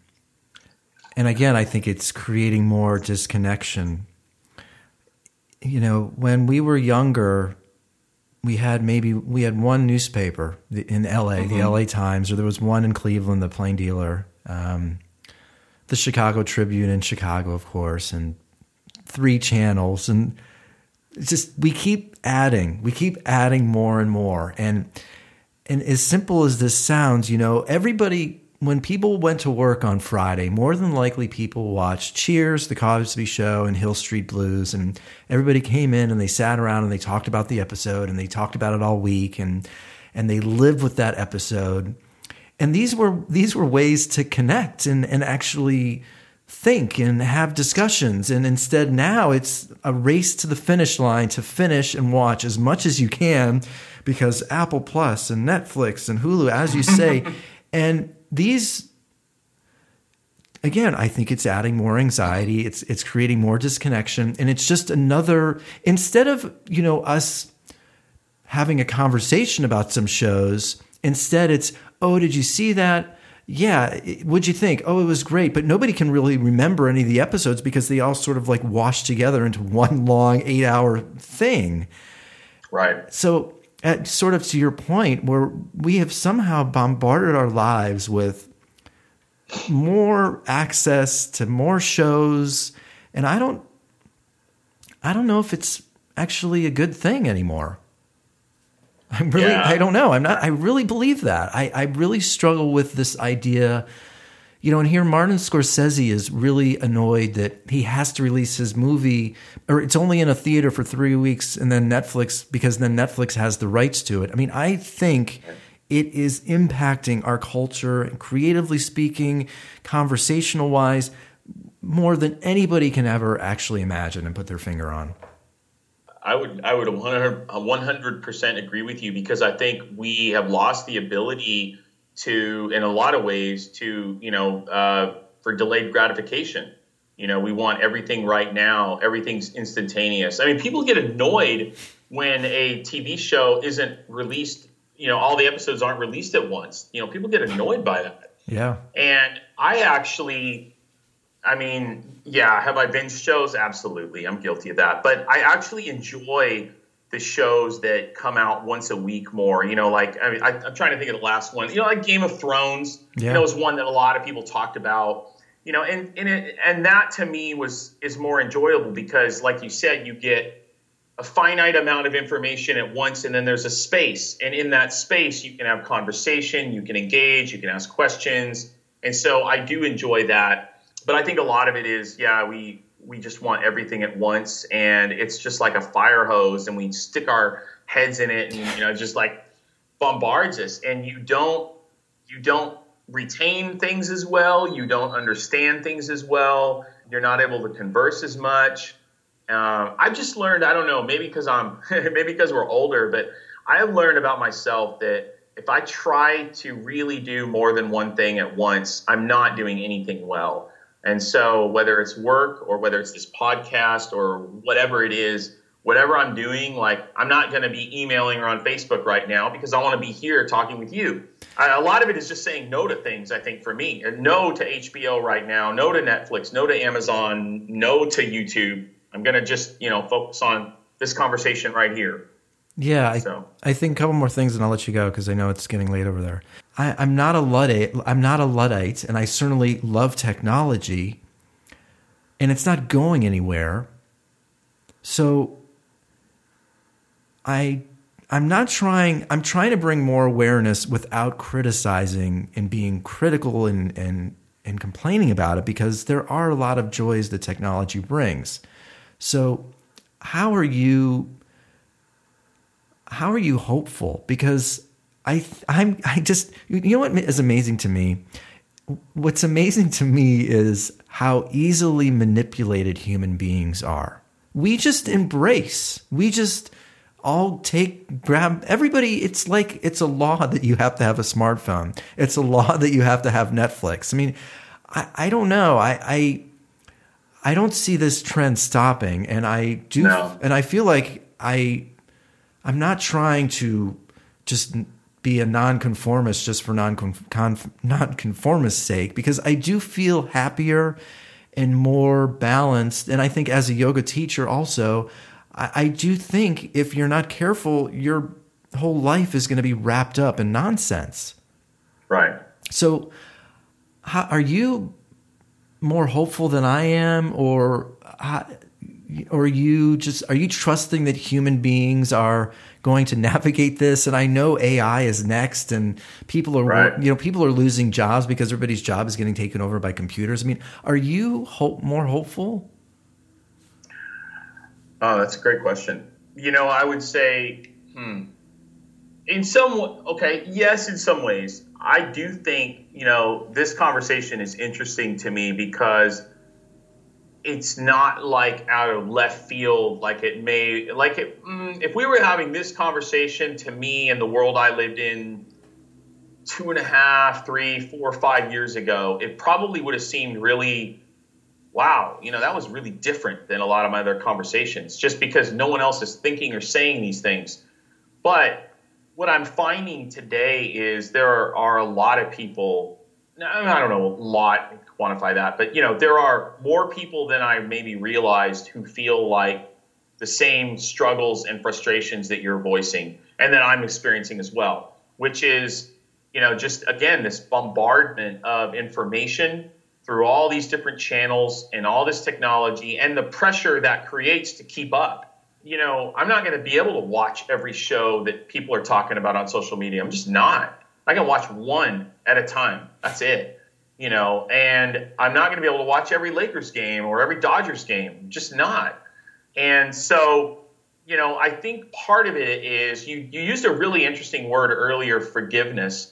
[SPEAKER 1] And again, I think it's creating more disconnection. You know, when we were younger, we had maybe we had one newspaper in LA, mm-hmm. the LA Times, or there was one in Cleveland, the Plain Dealer, um, the Chicago Tribune in Chicago, of course, and three channels, and it's just we keep adding, we keep adding more and more, and and as simple as this sounds, you know, everybody when people went to work on Friday, more than likely people watched Cheers, The Cosby Show, and Hill Street Blues, and everybody came in and they sat around and they talked about the episode and they talked about it all week and and they lived with that episode. And these were these were ways to connect and and actually think and have discussions. And instead, now it's a race to the finish line to finish and watch as much as you can because Apple Plus and Netflix and Hulu, as you say, and these again, I think it's adding more anxiety. It's it's creating more disconnection, and it's just another instead of you know us having a conversation about some shows. Instead, it's oh, did you see that? Yeah, what'd you think? Oh, it was great, but nobody can really remember any of the episodes because they all sort of like wash together into one long eight hour thing.
[SPEAKER 2] Right.
[SPEAKER 1] So, at, sort of to your point, where we have somehow bombarded our lives with more access to more shows. And i don't i don't know if it's actually a good thing anymore. I'm really
[SPEAKER 2] Yeah.
[SPEAKER 1] i don't know. I'm not i really believe that. I i really struggle with this idea you know and here martin scorsese is really annoyed that he has to release his movie or it's only in a theater for three weeks and then netflix because then netflix has the rights to it. I mean i think it is impacting our culture and creatively speaking conversational wise more than anybody can ever actually imagine and put their finger on.
[SPEAKER 2] I would I would 100 percent agree with you because I think we have lost the ability to, in a lot of ways, to you know, uh, for delayed gratification. You know, we want everything right now. Everything's instantaneous. I mean, people get annoyed when a TV show isn't released. You know, all the episodes aren't released at once. You know, people get annoyed by that.
[SPEAKER 1] yeah
[SPEAKER 2] And I actually, I mean, yeah, have I binged shows? Absolutely. I'm guilty of that. But I actually enjoy the shows that come out once a week more. You know, like, I mean, I, I'm trying to think of the last one. You know, like Game of Thrones,
[SPEAKER 1] Yeah.
[SPEAKER 2] you know, was one that a lot of people talked about. You know, and and, it, and that to me was is more enjoyable because, like you said, you get a finite amount of information at once and then there's a space and in that space you can have conversation you can engage you can ask questions and so i do enjoy that but i think a lot of it is yeah we we just want everything at once. And it's just like a fire hose and we stick our heads in it and you know just like bombards us. And you don't you don't retain things as well. You don't understand things as well. You're not able to converse as much. Um, I've just learned, I don't know, maybe because I'm, maybe because we're older, but I have learned about myself that if I try to really do more than one thing at once, I'm not doing anything well. And so whether it's work or whether it's this podcast or whatever it is, whatever I'm doing, like I'm not going to be emailing or on Facebook right now because I want to be here talking with you. I, a lot of it is just saying no to things, I think, for me. No to HBO right now, no to Netflix, no to Amazon, no to YouTube. I'm going to just, you know, focus on this conversation right here.
[SPEAKER 1] Yeah, I,
[SPEAKER 2] So-
[SPEAKER 1] I think a couple more things, and I'll let you go because I know it's getting late over there. I, I'm not a luddite. I'm not a luddite, and I certainly love technology, and it's not going anywhere. So, I I'm not trying. I'm trying to bring more awareness without criticizing and being critical and and and complaining about it because there are a lot of joys that technology brings. So, how are you? how are you hopeful? Because I I'm I just you know what is amazing to me. What's amazing to me is how easily manipulated human beings are. We just embrace. We just all take grab everybody it's like it's a law that you have to have a smartphone it's a law that you have to have netflix i mean i, I don't know I, I i don't see this trend stopping and i do
[SPEAKER 2] No.
[SPEAKER 1] and i feel like i I'm not trying to just be a nonconformist just for non nonconformist's sake because I do feel happier and more balanced. And I think as a yoga teacher, also, I, I do think if you're not careful, your whole life is going to be wrapped up in nonsense.
[SPEAKER 2] Right.
[SPEAKER 1] So, how, are you more hopeful than I am, or uh, how, or you just are you trusting that human beings are going to navigate this and i know ai is next and people are
[SPEAKER 2] Right.
[SPEAKER 1] you know people are losing jobs because everybody's job is getting taken over by computers i mean are you hope, more hopeful
[SPEAKER 2] Oh, that's a great question. You know, I would say, hmm, in some okay, yes, in some ways, I do think you know this conversation is interesting to me because it's not like out of left field, like it may, like it. Mm, if we were having this conversation to me in the world I lived in two and a half, three, four, five years ago, it probably would have seemed really wow, you know, that was really different than a lot of my other conversations just because no one else is thinking or saying these things. But what I'm finding today is there are, are a lot of people, I don't know, a lot, quantify that, but you know, there are more people than I maybe realized who feel like the same struggles and frustrations that you're voicing and that I'm experiencing as well, which is, you know, just again, this bombardment of information through all these different channels and all this technology and the pressure that creates to keep up. You know, I'm not going to be able to watch every show that people are talking about on social media. I'm just not. I can watch one at a time. That's it. You know, and I'm not going to be able to watch every Lakers game or every Dodgers game. Just not. And so, you know, I think part of it is you, you used a really interesting word earlier, forgiveness.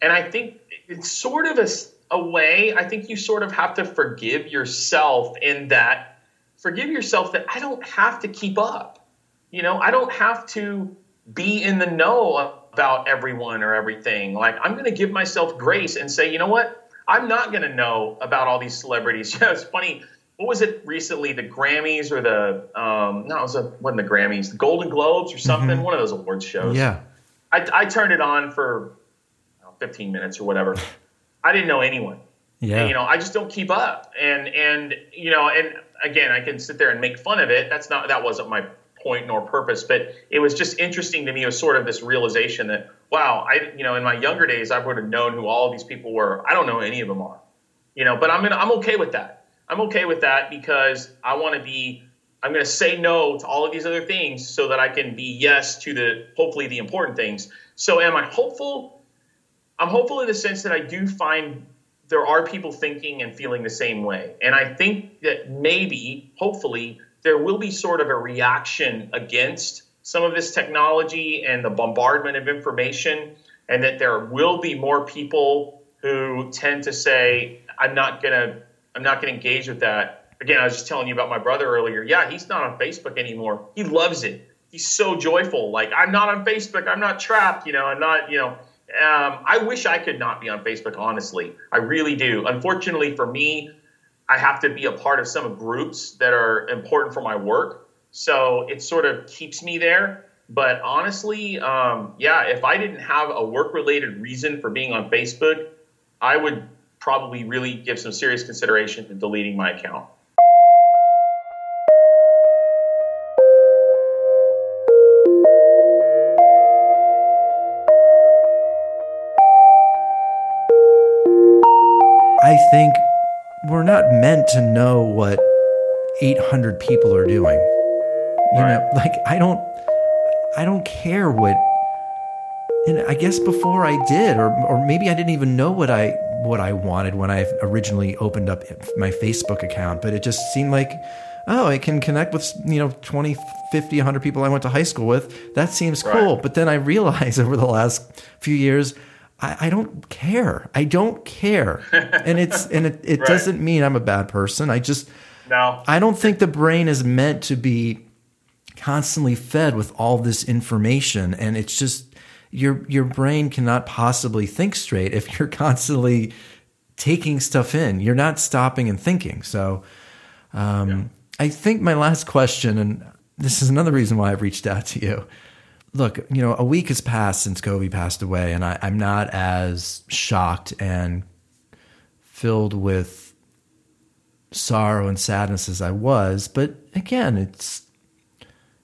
[SPEAKER 2] And I think it's sort of a, a way, I think you sort of have to forgive yourself in that, forgive yourself that I don't have to keep up. You know, I don't have to be in the know about everyone or everything. Like, I'm going to give myself grace and say, you know what? I'm not going to know about all these celebrities. Yeah, it's funny. What was it recently? The Grammys or the um, no, it was a, wasn't the Grammys, the Golden Globes or something.
[SPEAKER 1] Mhm.
[SPEAKER 2] One of those awards shows.
[SPEAKER 1] yeah
[SPEAKER 2] I, I turned it on for know, 15 minutes or whatever. I didn't know anyone.
[SPEAKER 1] yeah
[SPEAKER 2] And, you know, I just don't keep up. And and you know, and again, I can sit there and make fun of it. That's not that wasn't my point nor purpose, but it was just interesting to me. It was sort of this realization that wow, I you know, in my younger days, I would have known who all of these people were. I don't know any of them are. You know, but I'm gonna I'm okay with that. I'm okay with that because I want to be. I'm going to say no to all of these other things so that I can be yes to the hopefully the important things. So, am I hopeful? I'm hopeful in the sense that I do find there are people thinking and feeling the same way. And I think that maybe, hopefully, there will be sort of a reaction against some of this technology and the bombardment of information, and that there will be more people who tend to say, I'm not to. I'm not to engage with that. Again, I was just telling you about my brother earlier. Yeah, he's not on Facebook anymore. He loves it. He's so joyful. Like, I'm not on Facebook. I'm not trapped. You know, I'm not, you know, um, I wish I could not be on Facebook, honestly. I really do. Unfortunately for me, I have to be a part of some groups that are important for my work. So it sort of keeps me there. But honestly, um, yeah, if I didn't have a work related reason for being on Facebook, I would probably really give some serious consideration to deleting my account.
[SPEAKER 1] I think we're not meant to know what 800 people are doing. You
[SPEAKER 2] Right.
[SPEAKER 1] know, like I don't I don't care what and I guess before I did or or maybe I didn't even know what I what I wanted when I originally opened up my Facebook account, but it just seemed like oh, I can connect with, you know, 20, 50, 100 people I went to high school with. That seems cool.
[SPEAKER 2] Right.
[SPEAKER 1] But then I realized over the last few years I, I don't care. I don't care. And it's and it, it
[SPEAKER 2] Right.
[SPEAKER 1] doesn't mean I'm a bad person. I just
[SPEAKER 2] Now,
[SPEAKER 1] I don't think the brain is meant to be constantly fed with all this information and it's just your your brain cannot possibly think straight if you're constantly taking stuff in. You're not stopping and thinking. So um, I think my last question, and this is another reason why I've reached out to you. Look, you know, a week has passed since Kobe passed away, and I, I'm not as shocked and filled with sorrow and sadness as I was. But again, it's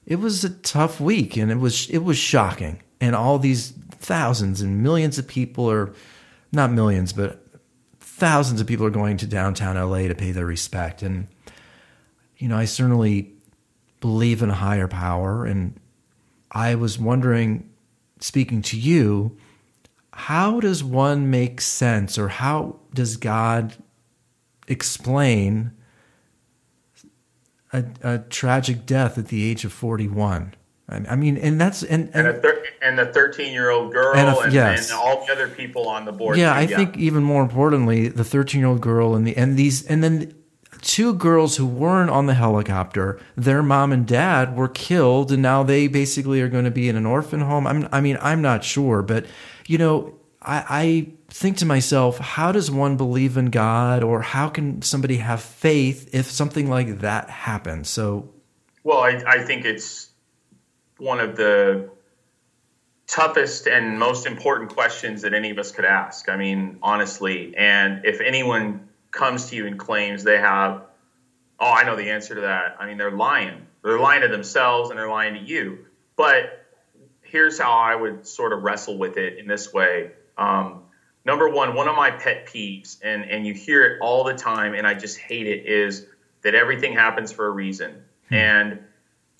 [SPEAKER 1] it was a tough week, and it was it was shocking. And all these thousands and millions of people are not millions, but thousands of people are going to downtown LA to pay their respect. And you know, I certainly believe in a higher power. And I was wondering, speaking to you, how does one make sense or how does God explain a, a tragic death at the age of 41? I mean, and that's and
[SPEAKER 2] and, and, thir- and the thirteen-year-old girl, and, a, and, yes. and, all the other people on the board.
[SPEAKER 1] Yeah, I think even more importantly, the thirteen-year-old girl and the and these and then two girls who weren't on the helicopter, their mom and dad were killed, and now they basically are going to be in an orphan home. I'm, I mean, I'm not sure, but you know, I, I think to myself, how does one believe in God, or how can somebody have faith if something like that happens? So,
[SPEAKER 2] well, I, I think it's one of the toughest and most important questions that any of us could ask. I mean, honestly, and if anyone comes to you and claims they have, oh, I know the answer to that. I mean, they're lying. They're lying to themselves and they're lying to you. But here's how I would sort of wrestle with it in this way. Um, number one, one of my pet peeves, and, and you hear it all the time, and I just hate it, is that everything happens for a reason. Hmm. And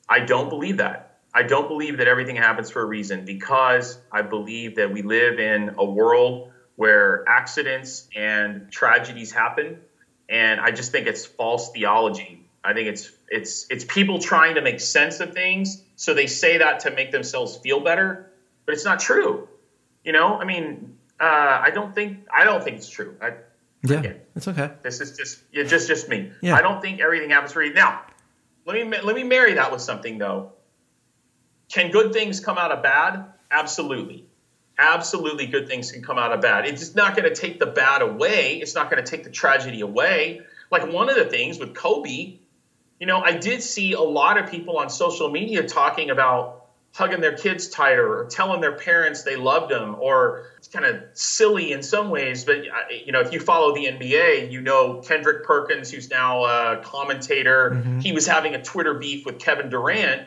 [SPEAKER 2] I don't believe that. I don't believe that everything happens for a reason because I believe that we live in a world where accidents and tragedies happen. And I just think it's false theology. I think it's it's it's people trying to make sense of things, so they say that to make themselves feel better, but it's not true. You know, I mean, uh, I don't think I don't think it's true. I,
[SPEAKER 1] yeah, again, it's okay.
[SPEAKER 2] This is just it's just just me. Yeah. I don't think everything happens for you. Now, let me let me marry that with something though. Can good things come out of bad? Absolutely absolutely good things can come out of bad. It's not going to take the bad away. It's not going to take the tragedy away. Like one of the things with Kobe, you know, I did see a lot of people on social media talking about hugging their kids tighter or telling their parents they loved them or it's kind of silly in some ways but you know if you follow the nba you know kendrick perkins who's now a commentator mm-hmm. he was having a twitter beef with kevin durant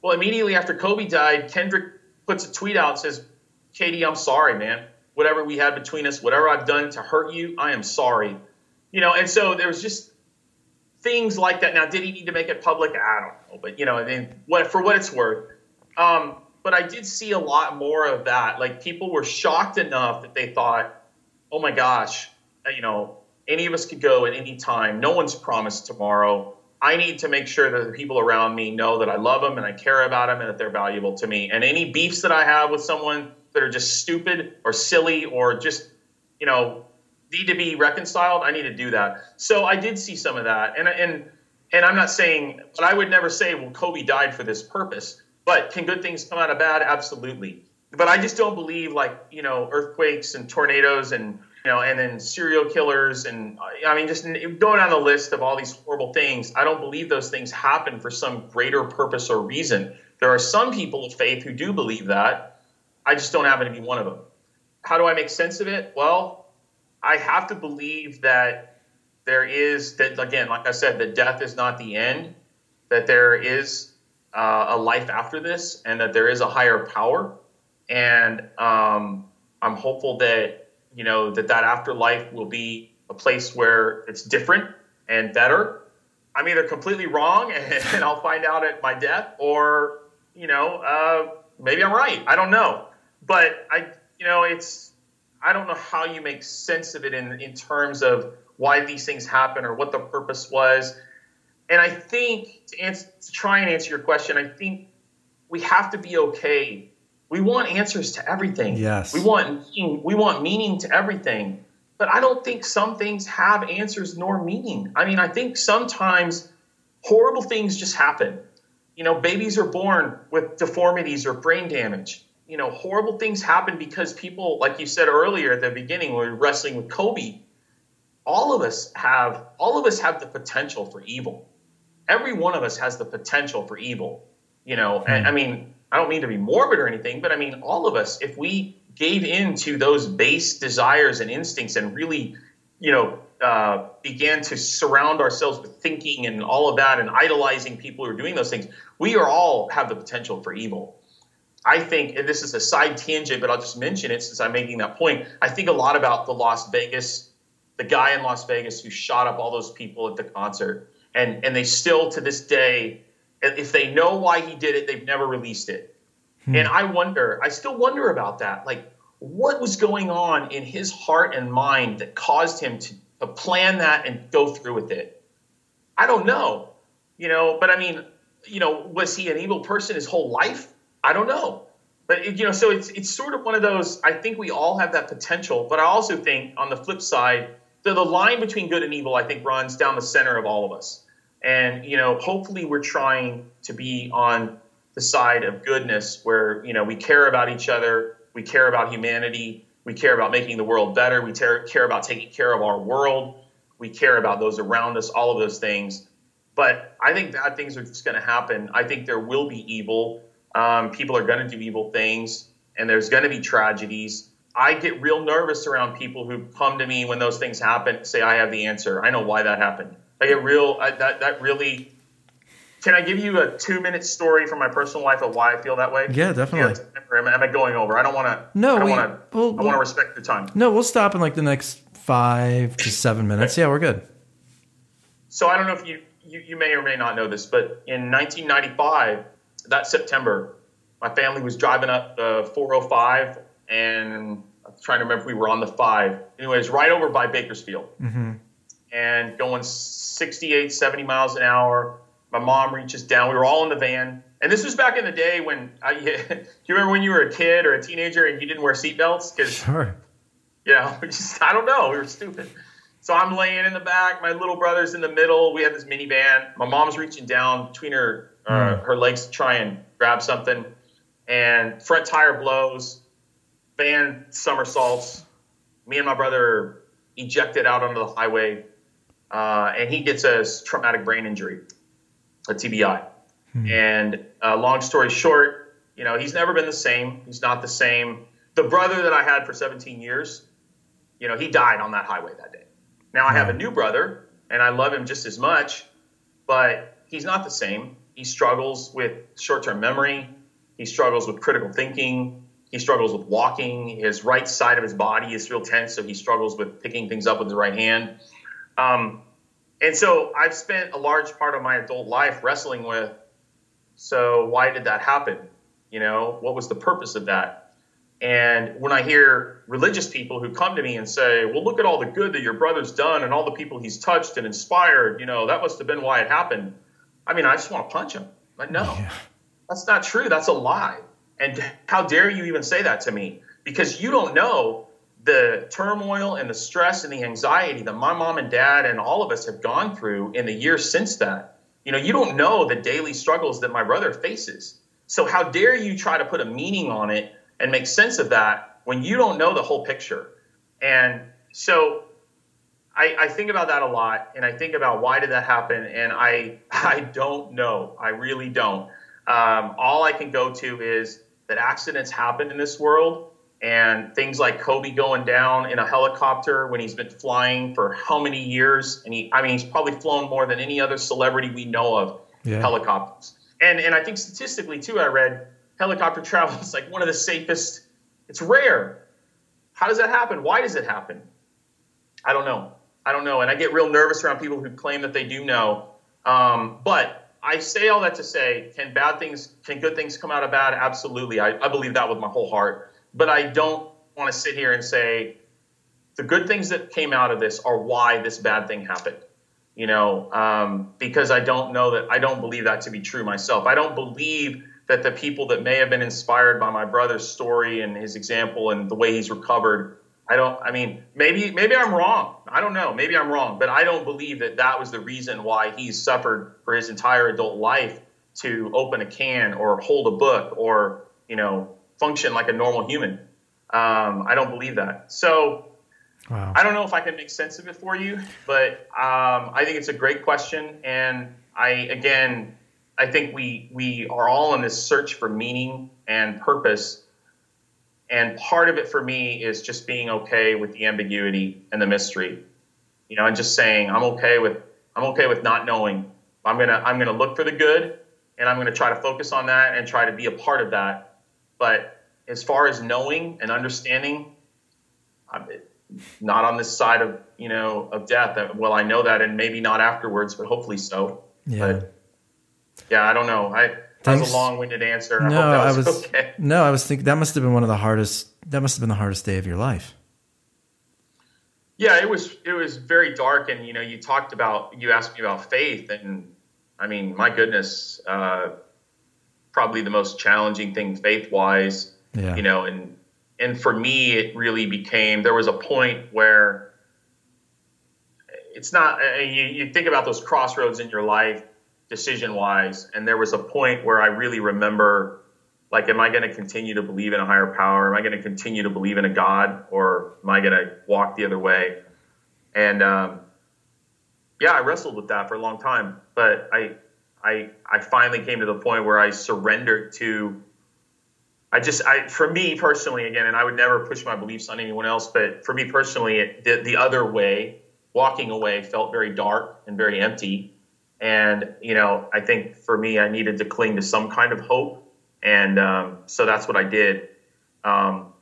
[SPEAKER 2] well immediately after kobe died kendrick puts a tweet out and says KD, I'm sorry, man. Whatever we had between us, whatever I've done to hurt you, I am sorry. You know, and so there was just things like that. Now, did he need to make it public? I don't know, but you know, I mean, what for what it's worth. Um, but I did see a lot more of that. Like people were shocked enough that they thought, "Oh my gosh, uh, you know, any of us could go at any time. No one's promised tomorrow. I need to make sure that the people around me know that I love them and I care about them and that they're valuable to me. And any beefs that I have with someone, that are just stupid or silly or just, you know, need to be reconciled, I need to do that. So I did see some of that. And, and, and I'm not saying, but I would never say, well, Kobe died for this purpose. But can good things come out of bad? Absolutely. But I just don't believe like, you know, earthquakes and tornadoes and, know, and then serial killers and I mean, just going down the list of all these horrible things. I don't believe those things happen for some greater purpose or reason. There are some people of faith who do believe that, I just don't happen to be one of them. How do I make sense of it? Well, I have to believe that there is that again, like I said, that death is not the end. That there is uh, a life after this, and that there is a higher power. And um, I'm hopeful that you know that that afterlife will be a place where it's different and better. I'm either completely wrong and, and I'll find out at my death, or you know, uh, maybe I'm right. I don't know but I, you know, it's I don't know how you make sense of it in in terms of why these things happen or what the purpose was. And I think to, answer, to try and answer your question, I think we have to be okay. We want answers to everything.
[SPEAKER 1] Yes.
[SPEAKER 2] We want we want meaning to everything. But I don't think some things have answers nor meaning. I mean, I think sometimes horrible things just happen. You know, babies are born with deformities or brain damage you know, horrible things happen because people, like you said earlier at the beginning, when we were wrestling with Kobe, all of us have all of us have the potential for evil. Every one of us has the potential for evil. You know, and hmm. I mean, I don't mean to be morbid or anything, but I mean, all of us, if we gave in to those base desires and instincts and really, you know, uh, began to surround ourselves with thinking and all of that and idolizing people who are doing those things, we are all have the potential for evil. I think, and this is a side tangent, but I'll just mention it since I'm making that point. I think a lot about the Las Vegas, the guy in Las Vegas who shot up all those people at the concert. and and they still to this day, if they know why he did it, they've never released it. Hmm. And I wonder, I still wonder about that. Like, what was going on in his heart and mind that caused him to, to plan that and go through with it? I don't know, you know. But I mean, you know, was he an evil person his whole life? I don't know. But it, you know, so it's it's sort of one of those. I think we all have that potential, but I also think on the flip side, the, the line between good and evil, I think, runs down the center of all of us. And you know, hopefully, we're trying to be on the side of goodness, where you know we care about each other, we care about humanity, we care about making the world better, we care, care about taking care of our world, we care about those around us, all of those things. But I think bad things are just going to happen. I think there will be evil. Um, people are going to do evil things, and there's going to be tragedies. I get real nervous around people who come to me when those things happen, say I have the answer. I know why that happened. I get real. I, that that really. Can I give you a two minute story from my personal life of why I feel that way?
[SPEAKER 1] Yeah, definitely.
[SPEAKER 2] Yeah, am, I going over? I don't want to.
[SPEAKER 1] No,
[SPEAKER 2] I
[SPEAKER 1] we,
[SPEAKER 2] wanna, we'll, I want to respect your time.
[SPEAKER 1] No, we'll stop in like the next five to seven minutes. Yeah, we're good.
[SPEAKER 2] So I don't know if you you, you may or may not know this, but in 1995, that September, my family was driving up the 405, and I'm trying to remember if we were on the five. Anyways, right over by Bakersfield,
[SPEAKER 1] mm-hmm.
[SPEAKER 2] And going 68, 70 miles an hour. My mom reaches down. We were all in the van, and this was back in the day when I, do you remember when you were a kid or a teenager and you didn't wear seatbelts?
[SPEAKER 1] Because sure.
[SPEAKER 2] You know, just I don't know. We were stupid. So I'm laying in the back. My little brother's in the middle. We have this minivan. My mom's reaching down between her uh, mm. her legs to try and grab something, and front tire blows. Van somersaults. Me and my brother ejected out onto the highway, uh, and he gets a traumatic brain injury, a TBI. Mm. And uh, long story short, you know, he's never been the same. He's not the same. The brother that I had for 17 years, you know, he died on that highway that day. Now I have a new brother, and I love him just as much, but he's not the same. He struggles with short term memory, he struggles with critical thinking, he struggles with walking. His right side of his body is real tense, so he struggles with picking things up with his right hand. Um, and so I've spent a large part of my adult life wrestling with so why did that happen? You know, what was the purpose of that? And when I hear religious people who come to me and say, well, look at all the good that your brother's done and all the people he's touched and inspired, you know, that must have been why it happened. I mean, I just want to punch him. Like, no, yeah. that's not true. That's a lie. And how dare you even say that to me? Because you don't know the turmoil and the stress and the anxiety that my mom and dad and all of us have gone through in the years since that. You know, you don't know the daily struggles that my brother faces. So how dare you try to put a meaning on it and make sense of that when you don't know the whole picture. And so I, I, think about that a lot and I think about why did that happen and I I don't know. I really don't. Um, all I can go to is that accidents happen in this world and things like Kobe going down in a helicopter when he's been flying for how many years and he I mean he's probably flown more than any other celebrity we know of yeah. helicopters. And and I think statistically too I read helicopter travel is like one of the safest. It's rare. How does that happen? Why does it happen? I don't know. I don't know. And I get real nervous around people who claim that they do know. Um, but I say all that to say, can bad things, can good things come out of bad? Absolutely. I, I believe that with my whole heart. But I don't want to sit here and say the good things that came out of this are why this bad thing happened. You know, um, because I don't know that, I don't believe that to be true myself. I don't believe that the people that may have been inspired by my brother's story and his example and the way he's recovered i don't i mean maybe maybe i'm wrong i don't know maybe i'm wrong but i don't believe that that was the reason why he suffered for his entire adult life to open a can or hold a book or you know function like a normal human um, i don't believe that so wow. i don't know if i can make sense of it for you but um, i think it's a great question and i again I think we we are all in this search for meaning and purpose. And part of it for me is just being okay with the ambiguity and the mystery. You know, and just saying I'm okay with I'm okay with not knowing. I'm gonna I'm gonna look for the good, and I'm gonna try to focus on that and try to be a part of that. But as far as knowing and understanding, I'm not on this side of you know of death. Well, I know that, and maybe not afterwards, but hopefully so.
[SPEAKER 1] Yeah.
[SPEAKER 2] But, yeah, I don't know. I that was a long-winded answer. I
[SPEAKER 1] no,
[SPEAKER 2] I
[SPEAKER 1] was,
[SPEAKER 2] okay.
[SPEAKER 1] no, I was thinking that must have been one of the hardest. That must have been the hardest day of your life.
[SPEAKER 2] Yeah, it was. It was very dark, and you know, you talked about. You asked me about faith, and I mean, my goodness, uh, probably the most challenging thing faith-wise.
[SPEAKER 1] Yeah.
[SPEAKER 2] You know, and and for me, it really became. There was a point where it's not. Uh, you, you think about those crossroads in your life decision wise. And there was a point where I really remember like, am I going to continue to believe in a higher power? Am I going to continue to believe in a God or am I going to walk the other way? And, um, yeah, I wrestled with that for a long time, but I, I, I finally came to the point where I surrendered to, I just, I, for me personally, again, and I would never push my beliefs on anyone else, but for me personally, it, the, the other way, walking away felt very dark and very empty. And, you know, I think for me, I needed to cling to some kind of hope. And um, so that's what I did. Um,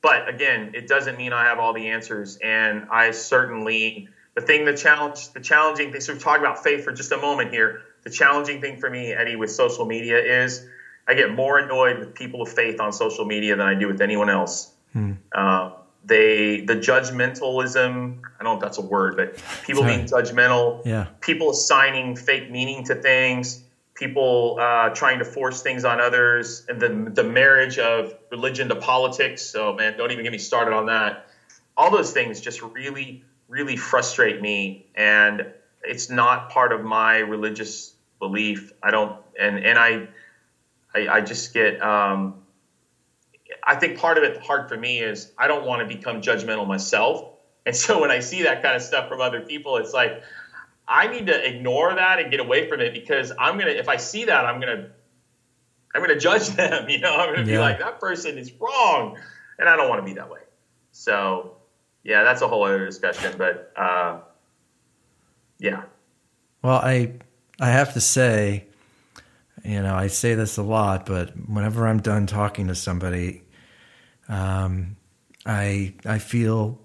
[SPEAKER 2] but again, it doesn't mean I have all the answers. And I certainly, the thing, the challenge, the challenging thing, so we're talking about faith for just a moment here. The challenging thing for me, Eddie, with social media is I get more annoyed with people of faith on social media than I do with anyone else.
[SPEAKER 1] Hmm.
[SPEAKER 2] Uh, they the judgmentalism i don't know if that's a word but people being judgmental
[SPEAKER 1] yeah.
[SPEAKER 2] people assigning fake meaning to things people uh, trying to force things on others and the, the marriage of religion to politics. So man don't even get me started on that. All those things just really really frustrate me. And it's not part of my religious belief i don't and and i i, I just get um, I think part of it hard for me is I don't want to become judgmental myself. And so when I see that kind of stuff from other people, it's like I need to ignore that and get away from it because I'm gonna if I see that I'm gonna I'm gonna judge them. You know, I'm gonna yeah. be like that person is wrong, and I don't want to be that way. So yeah, that's a whole other discussion. But uh, yeah.
[SPEAKER 1] Well, I I have to say, you know, I say this a lot, but whenever I'm done talking to somebody, um, I I feel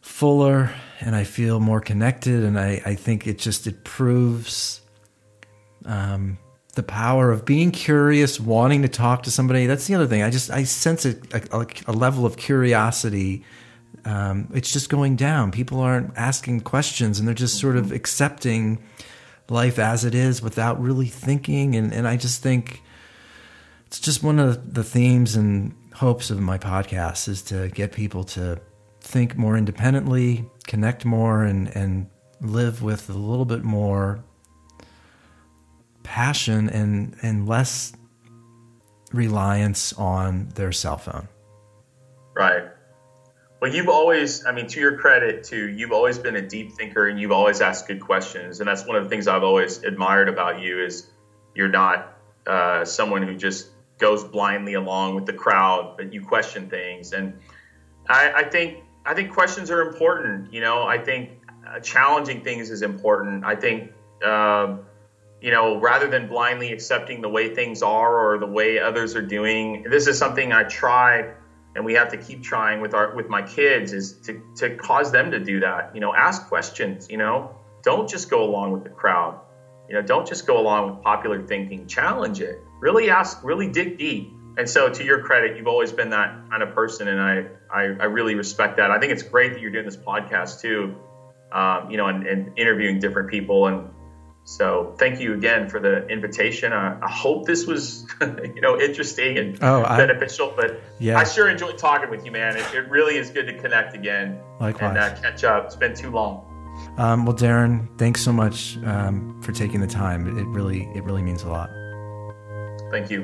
[SPEAKER 1] fuller and I feel more connected, and I, I think it just it proves um, the power of being curious, wanting to talk to somebody. That's the other thing. I just I sense a, a, a level of curiosity. Um, it's just going down. People aren't asking questions, and they're just sort of accepting life as it is without really thinking. And and I just think it's just one of the themes and hopes of my podcast is to get people to think more independently, connect more, and and live with a little bit more passion and and less reliance on their cell phone.
[SPEAKER 2] Right. Well, you've always, I mean, to your credit, too, you've always been a deep thinker and you've always asked good questions. And that's one of the things I've always admired about you is you're not uh, someone who just goes blindly along with the crowd, but you question things. And I, I think I think questions are important. You know, I think uh, challenging things is important. I think. Uh, you know, rather than blindly accepting the way things are or the way others are doing, this is something I try and we have to keep trying with our with my kids is to, to cause them to do that. You know, ask questions, you know, don't just go along with the crowd. You know, don't just go along with popular thinking, challenge it really ask, really dig deep. And so, to your credit, you've always been that kind of person, and I, I, I really respect that. I think it's great that you're doing this podcast too, um, you know, and, and, interviewing different people. And so, thank you again for the invitation. I, I hope this was, you know, interesting and
[SPEAKER 1] oh,
[SPEAKER 2] beneficial. but
[SPEAKER 1] yeah.
[SPEAKER 2] I sure enjoyed talking with you, man. It, it really is good to connect again
[SPEAKER 1] Likewise.
[SPEAKER 2] and uh, catch up. It's been too long.
[SPEAKER 1] Um, well, Darin, thanks so much um, for taking the time. It really, it really means a lot.
[SPEAKER 2] Thank you.